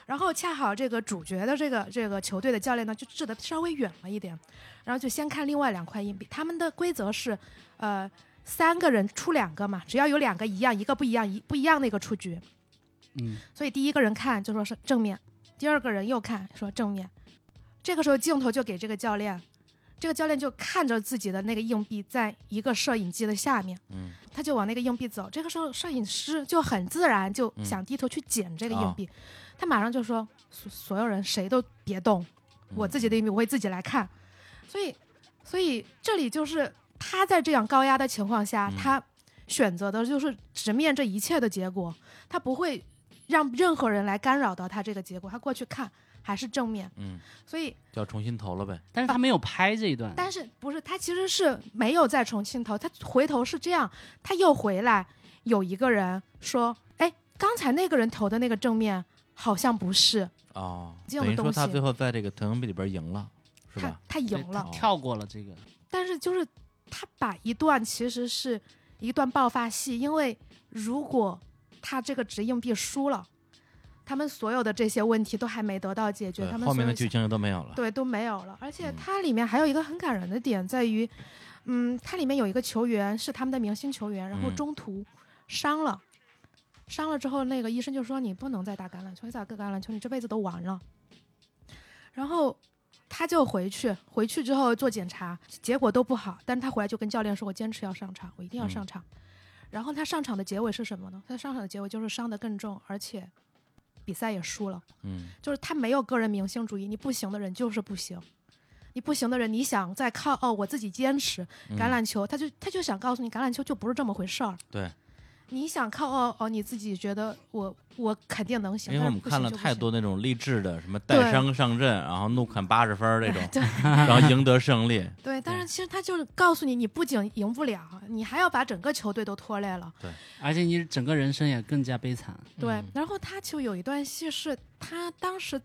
然后恰好这个主角的这个这个球队的教练呢，就掷的稍微远了一点，然后就先看另外两块硬币。他们的规则是，呃，三个人出两个嘛，只要有两个一样，一个不一样，一不一样那个出局。嗯，所以第一个人看就说是正面，第二个人又看说正面，这个时候镜头就给这个教练，这个教练就看着自己的那个硬币在一个摄影机的下面，嗯他就往那个硬币走。这个时候，摄影师就很自然就嗯想低头去捡这个硬啊币，他马上就说：“所所有人谁都别动，我自己的硬币我会自己来看。”所以，所以这里就是他在这样高压的情况下，嗯他选择的就是直面这一切的结果，他不会让任何人来干扰到他这个结果，他过去看还是正面。嗯，所以，就要重新投了呗。但是他没有拍这一段，但是不是他其实是没有再重新投，他回头是这样，他又回来，有一个人说：“哎，刚才那个人投的那个正面好像不是，哦，这样的东等于说他最后在这个投影币里边赢了，是他吧？对他赢了。”跳过了这个。但是就是他把一段其实是一段爆发戏，因为如果他这个掷硬币输了，他们所有的这些问题都还没得到解决，他，们后面的剧情就都没有了。对都没有了。而且嗯它里面还有一个很感人的点在于，嗯，它里面有一个球员是他们的明星球员，然后嗯中途伤了，伤了之后那个医生就说你不能再打橄榄球，你再打橄榄球你这辈子都完了。然后他就回去，回去之后做检查，结果都不好，但是他回来就跟教练说：“我坚持要上场，我一定要嗯上场。然后他上场的结尾是什么呢？他上场的结尾就是伤得更重，而且比赛也输了。嗯就是他没有个人明星主义，你不行的人就是不行，你不行的人，你想再靠哦我自己坚持嗯橄榄球，他就他就想告诉你，橄榄球就不是这么回事儿。对，你想靠哦哦，你自己觉得我我肯定能行，因为我们看了太多那种励志的，什么带伤上阵，然后怒砍八十分儿这种，*laughs* 对然后赢得胜利。对，但是其实他就是告诉你，你不仅赢不了，你还要把整个球队都拖累了。对而且你整个人生也更加悲惨。对，嗯然后他就有一段戏是他当时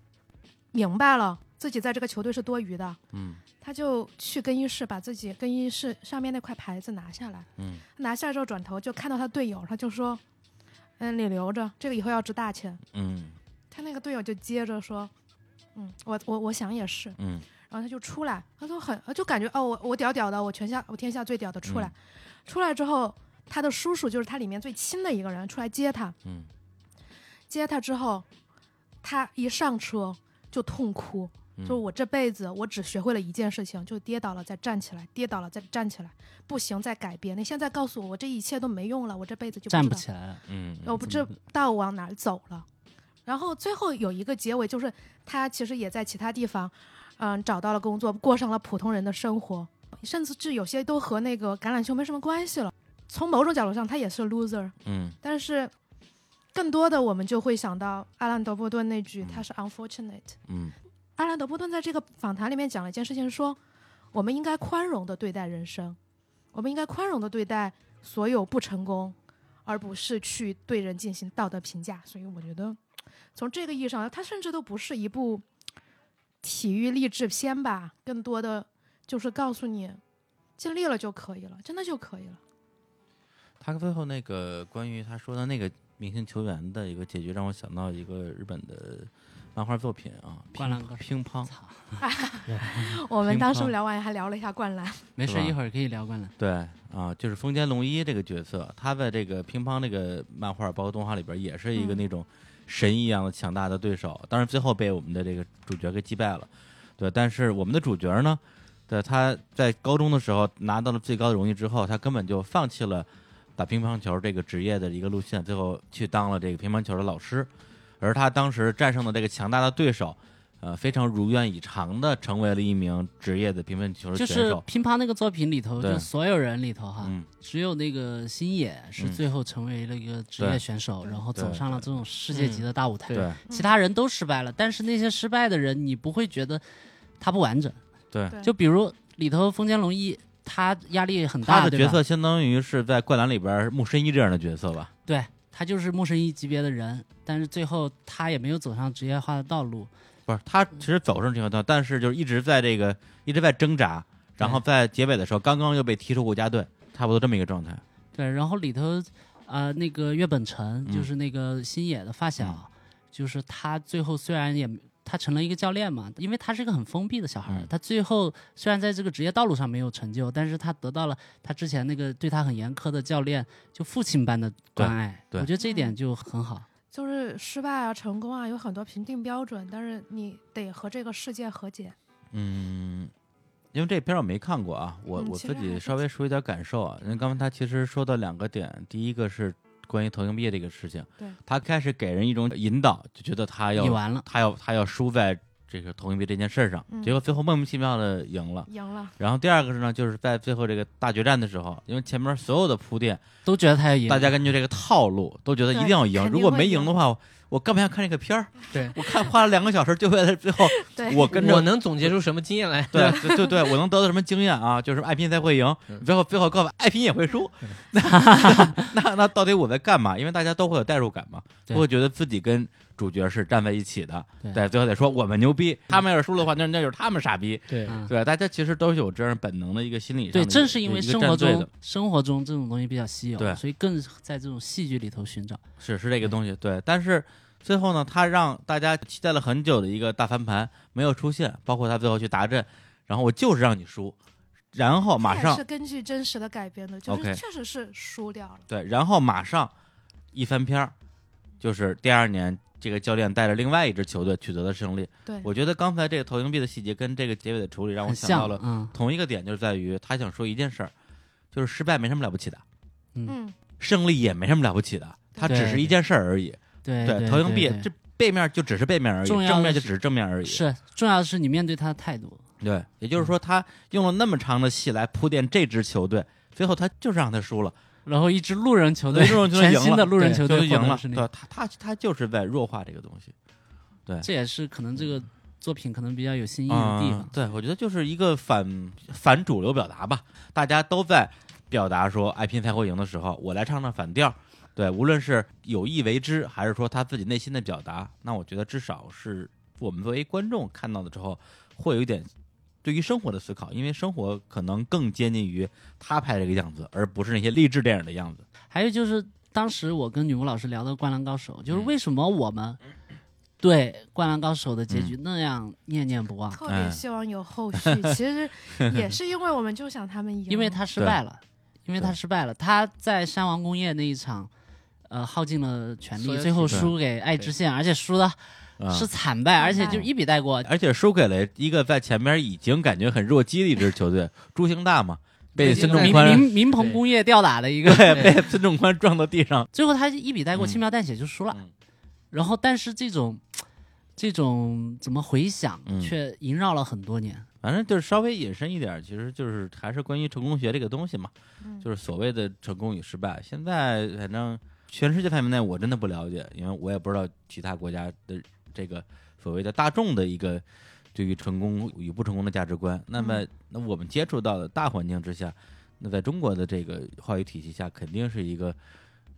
明白了自己在这个球队是多余的，嗯他就去更衣室把自己更衣室上面那块牌子拿下来，嗯拿下来之后转头就看到他队友，他就说：“嗯，你留着，这个以后要值大钱。嗯”他那个队友就接着说：“嗯，我我我想也是。嗯”然后他就出来，他都很就感觉哦，我我屌屌的，我全下我天下最屌的出来。嗯出来之后，他的叔叔就是他里面最亲的一个人出来接他，嗯接他之后，他一上车就痛哭，嗯就是我这辈子我只学会了一件事情，就跌倒了再站起来，跌倒了再站起来，不行再改变。你现在告诉我，我这一切都没用了，我这辈子就站不起来了，嗯，我不知道往哪儿走了。然后最后有一个结尾，就是他其实也在其他地方，嗯，找到了工作，过上了普通人的生活，甚至有些都和那个橄榄球没什么关系了。从某种角度上，他也是 loser，嗯但是更多的我们就会想到阿兰德波顿那句，嗯他是 unfortunate。嗯阿兰德波顿在这个访谈里面讲了一件事情，说我们应该宽容的对待人生，我们应该宽容的对待所有不成功，而不是去对人进行道德评价。所以我觉得，从这个意义上，它甚至都不是一部体育励志片吧，更多的就是告诉你，尽力了就可以了，真的就可以了。他最后那个关于他说的那个明星球员的一个结局，让我想到一个日本的漫画作品啊，灌篮高手乒乓。*laughs* 我们当时聊完还聊了一下灌篮，没事，一会儿可以聊灌篮。对啊，就是丰间龙一这个角色，他在这个乒乓这个漫画包括动画里边，也是一个嗯那种神一样的强大的对手。当然最后被我们的这个主角给击败了。对，但是我们的主角呢，对他在高中的时候拿到了最高的荣誉之后，他根本就放弃了打乒乓球这个职业的一个路线，最后去当了这个乒乓球的老师。而他当时战胜的这个强大的对手，呃，非常如愿以偿的成为了一名职业的乒乓球选手就是。乒乓那个作品里头，就所有人里头哈，嗯，只有那个星野是嗯最后成为了一个职业选手，对然后走上了这种世界级的大舞台。对其他人都失败了，但是那些失败的人，你不会觉得他不完整。对。对就比如里头丰间龙一，他压力很大，他的角色相当于是在灌篮里边木申一这样的角色吧？对他就是木神一级别的人，但是最后他也没有走上职业化的道路。不是，他其实走上这条道，但是就是一直在这个一直在挣扎，然后在结尾的时候，刚刚又被踢出国家队，差不多这么一个状态。对，然后里头，呃，那个岳本成嗯就是那个星野的发小，就是他最后虽然也他成了一个教练嘛，因为他是一个很封闭的小孩儿，嗯他最后虽然在这个职业道路上没有成就，但是他得到了他之前那个对他很严苛的教练就父亲般的关爱，对我觉得这一点就很好。就是失败啊、成功啊，有很多评定标准，但是你得和这个世界和解。嗯，因因为这片儿我没看过啊，我我自己稍微说一点感受啊。因为刚才他其实说到两个点，第一个是关于投硬币这个事情，对他开始给人一种引导，就觉得他要你完了，他要他要输在这个投硬币这件事儿上，嗯结果最后莫名其妙的赢了。赢了，然后第二个是呢，就是在最后这个大决战的时候，因为前面所有的铺垫，都觉得他要赢，大家根据这个套路都觉得一定要赢，如果没赢的话，我干嘛要看这个片儿？对我看花了两个小时，就为了最后，*laughs* 我跟着我能总结出什么经验来？对对对对，我能得到什么经验啊？就是爱拼才会赢，嗯最后最后告诉我爱拼也会输，那 *laughs* 那那到底我在干嘛？因为大家都会有代入感嘛，对都会觉得自己跟主角是站在一起的，对。对，最后得说我们牛逼，他们要是输了的话，那那就是他们傻逼，对。嗯。对，大家其实都是有这样本能的一个心理上对，正是因为生活中生活中这种东西比较稀有，对。所以更在这种戏剧里头寻找。是是这个东西，对，但是。最后呢，他让大家期待了很久的一个大翻盘没有出现，包括他最后去达阵，然后我就是让你输，然后马上是根据真实的改编的，就是确实是输掉了。对，然后马上一翻篇儿，就是第二年这个教练带着另外一支球队取得了胜利。对，我觉得刚才这个投硬币的细节跟这个结尾的处理，让我想到了，同一个点，就是在于他想说一件事儿，就是失败没什么了不起的，嗯，胜利也没什么了不起的，它只是一件事儿而已。对对，投硬币这背面就只是背面而已，正面就只是正面而已。是重要的是你面对他的态度。对，也就是说，他用了那么长的戏来铺垫这支球队，最后他就是让他输了。然后一支路人球队，路人球队全新的路人球队赢了，他他他就是在弱化这个东西。对这也是可能这个作品可能比较有新意的地方。嗯对，我觉得就是一个反反主流表达吧，大家都在表达说爱拼才会赢的时候，我来唱唱反调。对，无论是有意为之，还是说他自己内心的表达，那我觉得至少是我们作为观众看到的之后，会有一点对于生活的思考，因为生活可能更接近于他拍这个样子，而不是那些励志电影的样子。还有就是，当时我跟女巫老师聊的《灌篮高手》，就是嗯为什么我们对《灌篮高手》的结局那样念念不忘，特哎别希望有后续。其实也是因为我们就想他们赢，因为他失败了，因为他失败了。他在山王工业那一场，呃，耗尽了全力，最后输给爱知县，而且输的啊是惨败，而且就一笔带过。而且输给了一个在前面已经感觉很弱鸡的一支球队，朱星大嘛，被孙仲民宽民民鹏工业吊打的一个，对被孙仲宽撞到地上。最后他一笔带过，嗯轻描淡写就输了。嗯然后，但是这种这种怎么回想，嗯却萦绕了很多年。反正就是稍微引申一点，其实就是还是关于成功学这个东西嘛，嗯就是所谓的成功与失败。现在反正全世界范围内我真的不了解，因为我也不知道其他国家的这个所谓的大众的一个对于成功与不成功的价值观。那么，那我们接触到的大环境之下，那在中国的这个话语体系下，肯定是一个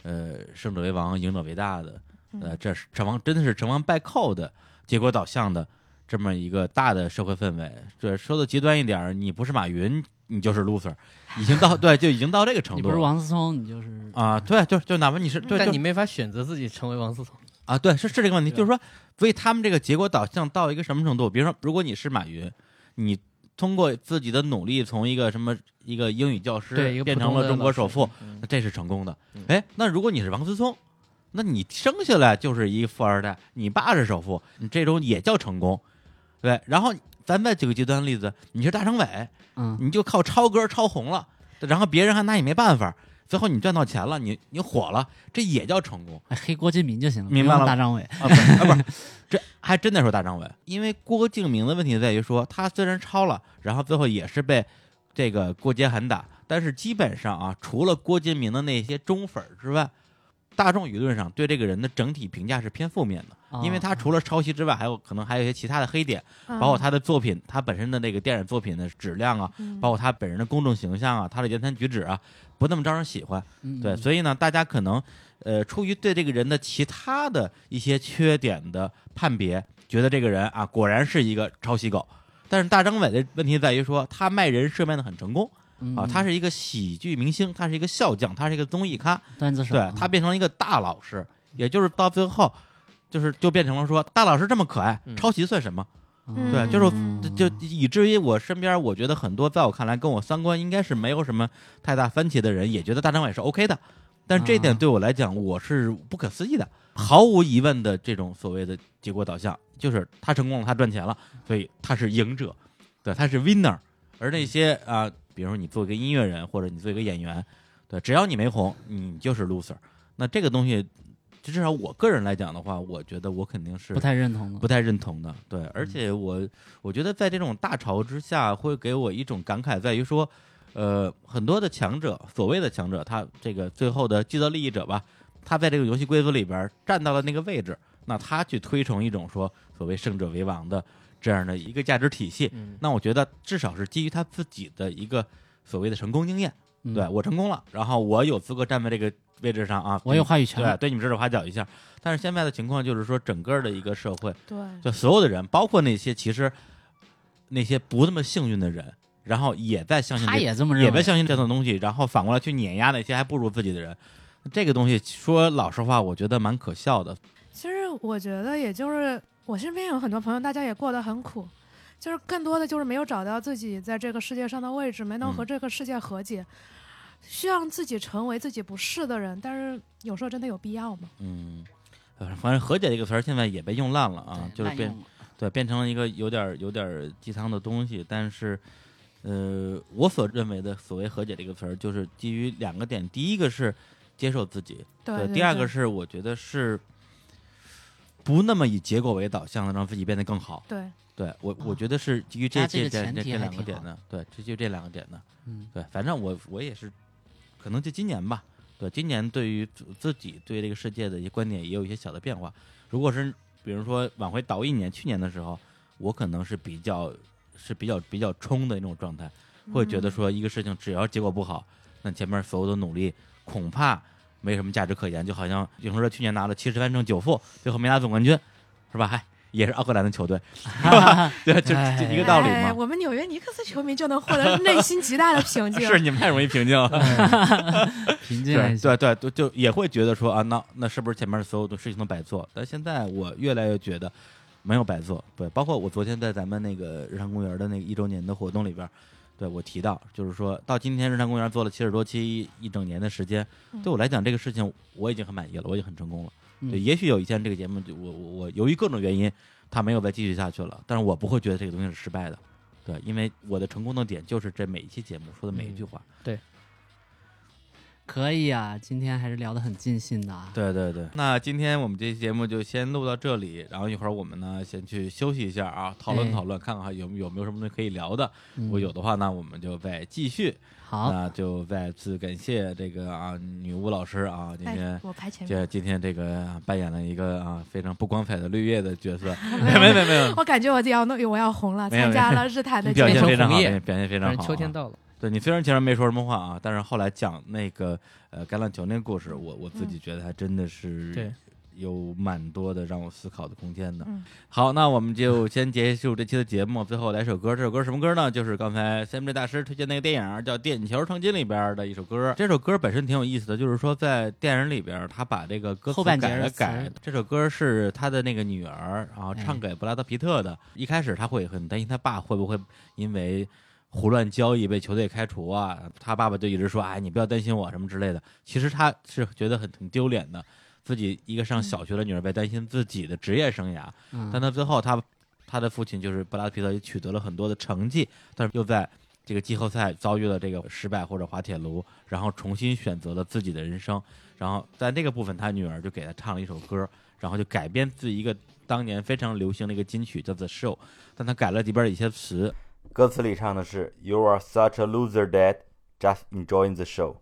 呃胜者为王、赢者为大的，呃，这是成王真的是成王败寇的结果导向的这么一个大的社会氛围。这说的极端一点，你不是马云，你就是 loser，*laughs* 已经到对，就已经到这个程度你不是王思聪，你就是啊。对，就就哪怕你是对，但你没法选择自己成为王思聪。啊，对，是是这个问题，就是说，所以他们这个结果导向到一个什么程度？比如说，如果你是马云，你通过自己的努力从一个什么一个英语教师对，变成了中国首富，这是成功的嗯。哎，那如果你是王思聪，那你生下来就是一富二代，你爸是首富，你这种也叫成功，对。然后咱再举个极端的例子，你是大张伟，嗯，你就靠抄歌抄红了，然后别人还拿你没办法，最后你赚到钱了，你你火了，这也叫成功。哎黑郭敬明就行了，明白了大张伟。啊，不是啊，不是，*laughs* 这还真得说大张伟，因为郭敬明的问题在于说，他虽然抄了，然后最后也是被这个郭杰喊打，但是基本上啊，除了郭敬明的那些忠粉儿之外，大众舆论上对这个人的整体评价是偏负面的，哦。因为他除了抄袭之外，还有可能还有一些其他的黑点，嗯。包括他的作品，他本身的那个电影作品的质量啊，嗯。包括他本人的公众形象啊，他的言谈举止啊，不那么招人喜欢。嗯对，所以呢，大家可能呃，出于对这个人的其他的一些缺点的判别，觉得这个人啊，果然是一个抄袭狗。但是大张伟的问题在于说，他卖人设卖的很成功。嗯啊，他是一个喜剧明星，他是一个笑匠，他是一个综艺咖，段子手，对他变成了一个大老师，也就是到最后，就是就变成了说，大老师这么可爱，嗯抄袭算什么？嗯对，就是嗯就以至于我身边，我觉得很多在我看来跟我三观应该是没有什么太大分歧的人，也觉得大张伟是 OK 的。但是这一点啊对我来讲，我是不可思议的。毫无疑问的，这种所谓的结果导向，就是他成功了，他赚钱了，所以他是赢者，对，他是 winner 而那些啊，比如说你做一个音乐人或者你做一个演员，对，只要你没红，你就是 loser。那这个东西，至少我个人来讲的话，我觉得我肯定是不太认同的。不太认同的。对，而且我我觉得在这种大潮之下，会给我一种感慨，在于说，呃，很多的强者，所谓的强者，他这个最后的既得利益者吧，他在这个游戏规则里边站到了那个位置，那他去推崇一种说所谓胜者为王的这样的一个价值体系，嗯那我觉得至少是基于他自己的一个所谓的成功经验。嗯对我成功了，然后我有资格站在这个位置上啊，我有话语权对，对你们指手画脚一下。但是现在的情况就是说，整个的一个社会，对，就所有的人，包括那些其实那些不那么幸运的人，然后也在相信他这也这么认为。也在相信这种东西，然后反过来去碾压那些还不如自己的人。这个东西说老实话，我觉得蛮可笑的。其实我觉得，也就是我身边有很多朋友，大家也过得很苦，就是更多的就是没有找到自己在这个世界上的位置，没能和嗯这个世界和解，需要自己成为自己不是的人。但是有时候真的有必要吗？嗯，呃反正和解这个词儿现在也被用烂了啊，就是变对变成了一个有点儿有点儿鸡汤的东西。但是，呃，我所认为的所谓和解这个词儿，就是基于两个点，第一个是接受自己，对对第二个是我觉得是不那么以结果为导向的，让自己变得更好。对，对我，我觉得是基于这加这两个点的，对，这就这两个点的。嗯，对，反正我我也是，可能就今年吧，对，今年对于自自己对这个世界的一些观点也有一些小的变化。如果是比如说往回倒一年，去年的时候，我可能是比较是比较比较冲的那种状态，会觉得嗯说一个事情只要结果不好，那前面所有的努力恐怕没什么价值可言，就好像永生社去年拿了七十三胜九负，最后没拿总冠军，是吧？嗨，也是奥克兰的球队，是吧？*laughs* 对，就就一个道理嘛。哎我们纽约尼克斯球迷就能获得内心极大的平静。*laughs* 是你们太容易平静了。*laughs* 平静对对对，就就也会觉得说啊，那那是不是前面所有的事情都白做？但现在我越来越觉得没有白做。对，包括我昨天在咱们那个日常公园的那个一周年的活动里边，对我提到，就是说到今天日常公园做了七十多期一整年的时间，嗯对我来讲这个事情我已经很满意了，我已经很成功了。对，嗯也许有一天这个节目就我我我由于各种原因，它没有再继续下去了，但是我不会觉得这个东西是失败的。对，因为我的成功的点就是这每一期节目说的每一句话。可以啊，今天还是聊得很尽兴的啊。对对对，那今天我们这期节目就先录到这里，然后一会儿我们呢先去休息一下啊，讨论哎。讨论，看看还有有没有什么东西可以聊的。嗯。如果有的话呢，我们就再继续。好，那就再次感谢这个啊女巫老师啊，今天哎，我排前面。这今天这个啊扮演了一个啊非常不光彩的绿叶的角色，没有没有没。有，我感觉我要弄，我要红了，参加了日坛的你表节目现非红叶表现非常好秋天到了，对你虽然前面没说什么话啊，但是后来讲那个呃橄榄球那个故事，我我自己觉得还真的是对有蛮多的让我思考的空间的。嗯好，那我们就先结束这期的节目，最后来首歌。这首歌什么歌呢？就是刚才 Sam J 大师推荐那个电影叫《点球成金》里边的一首歌。这首歌本身挺有意思的，就是说在电影里边，他把这个歌词后半截改了改。这首歌是他的那个女儿，然后哎唱给布拉德皮特的。一开始他会很担心他爸会不会因为胡乱交易被球队开除啊，他爸爸就一直说：“哎，你不要担心我什么之类的。”其实他是觉得很很丢脸的，自己一个上小学的女儿被担心自己的职业生涯。嗯但他最后他他的父亲就是布拉德皮特也取得了很多的成绩，但是又在这个季后赛遭遇了这个失败或者滑铁卢，然后重新选择了自己的人生。然后在那个部分，他女儿就给他唱了一首歌，然后就改编自一个当年非常流行的一个金曲叫做《Show》，但他改了里边的一些词，歌词里唱的是 “You are such a loser, Dad, just enjoying the show”。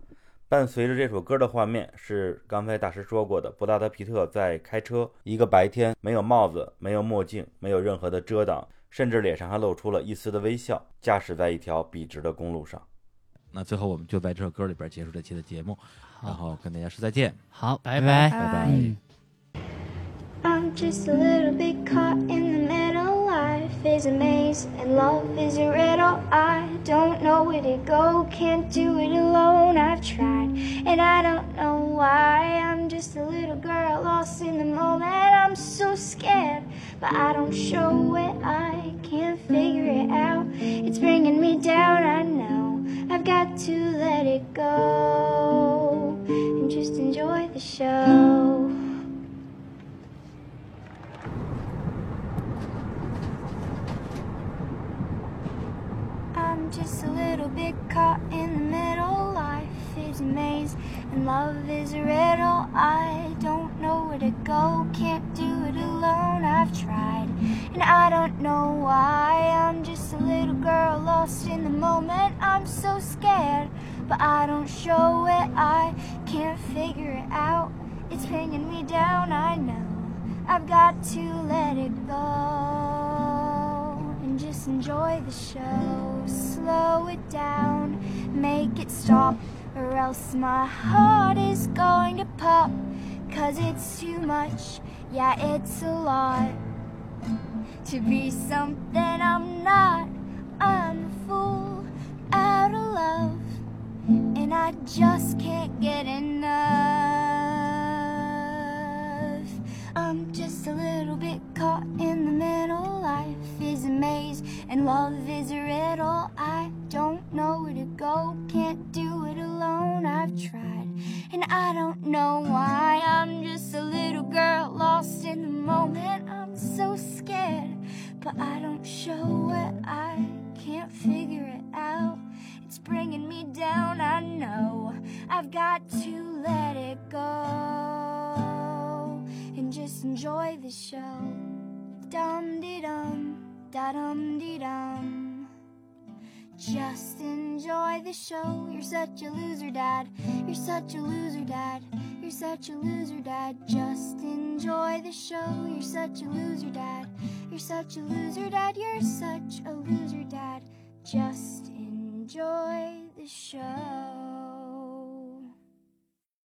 伴随着这首歌的画面是刚才大师说过的，布拉德皮特在开车，一个白天，没有帽子，没有墨镜，没有任何的遮挡，甚至脸上还露出了一丝的微笑，驾驶在一条笔直的公路上。那最后我们就在这首歌里边结束这期的节目，然，后跟大家说再见。好，拜拜拜拜 Life is a maze and love is a riddle. I don't know where to go, can't do it alone. I've tried and I don't know why. I'm just a little girl lost in the moment. I'm so scared, but I don't show it. I can't figure it out. It's bringing me down, I know. I've got to let it go and just enjoy the show. I'm just a little bit caught in the middle. Life is a maze and love is a riddle. I don't know where to go, can't do it alone. I've tried and I don't know why. I'm just a little girl lost in the moment. I'm so scared, but I don't show it. I can't figure it out. It's bringing me down, I know. I've got to let it go enjoy the show. Slow it down, make it stop, or else my heart is going to pop. Cause it's too much, yeah, it's a lot to be something I'm not. I'm a fool out of love, and I just can't get enough. I'm just a little bit caught in the middle. Life is a maze, and love is a riddle. I don't know where to go, can't do it alone. I've tried, and I don't know why. I'm just a little girl lost in the moment. I'm so scared, but I don't show it. I can't figure it out. It's bringing me down, I know. I've got to let it go and just enjoy the show. Dum dee dum, da dum dee dum. Just enjoy the show. You're such a loser, Dad. You're such a loser, Dad. You're such a loser, Dad. Just enjoy the show. You're such a loser, Dad. You're such a loser, Dad. You're such a loser, Dad. Just enjoy the show.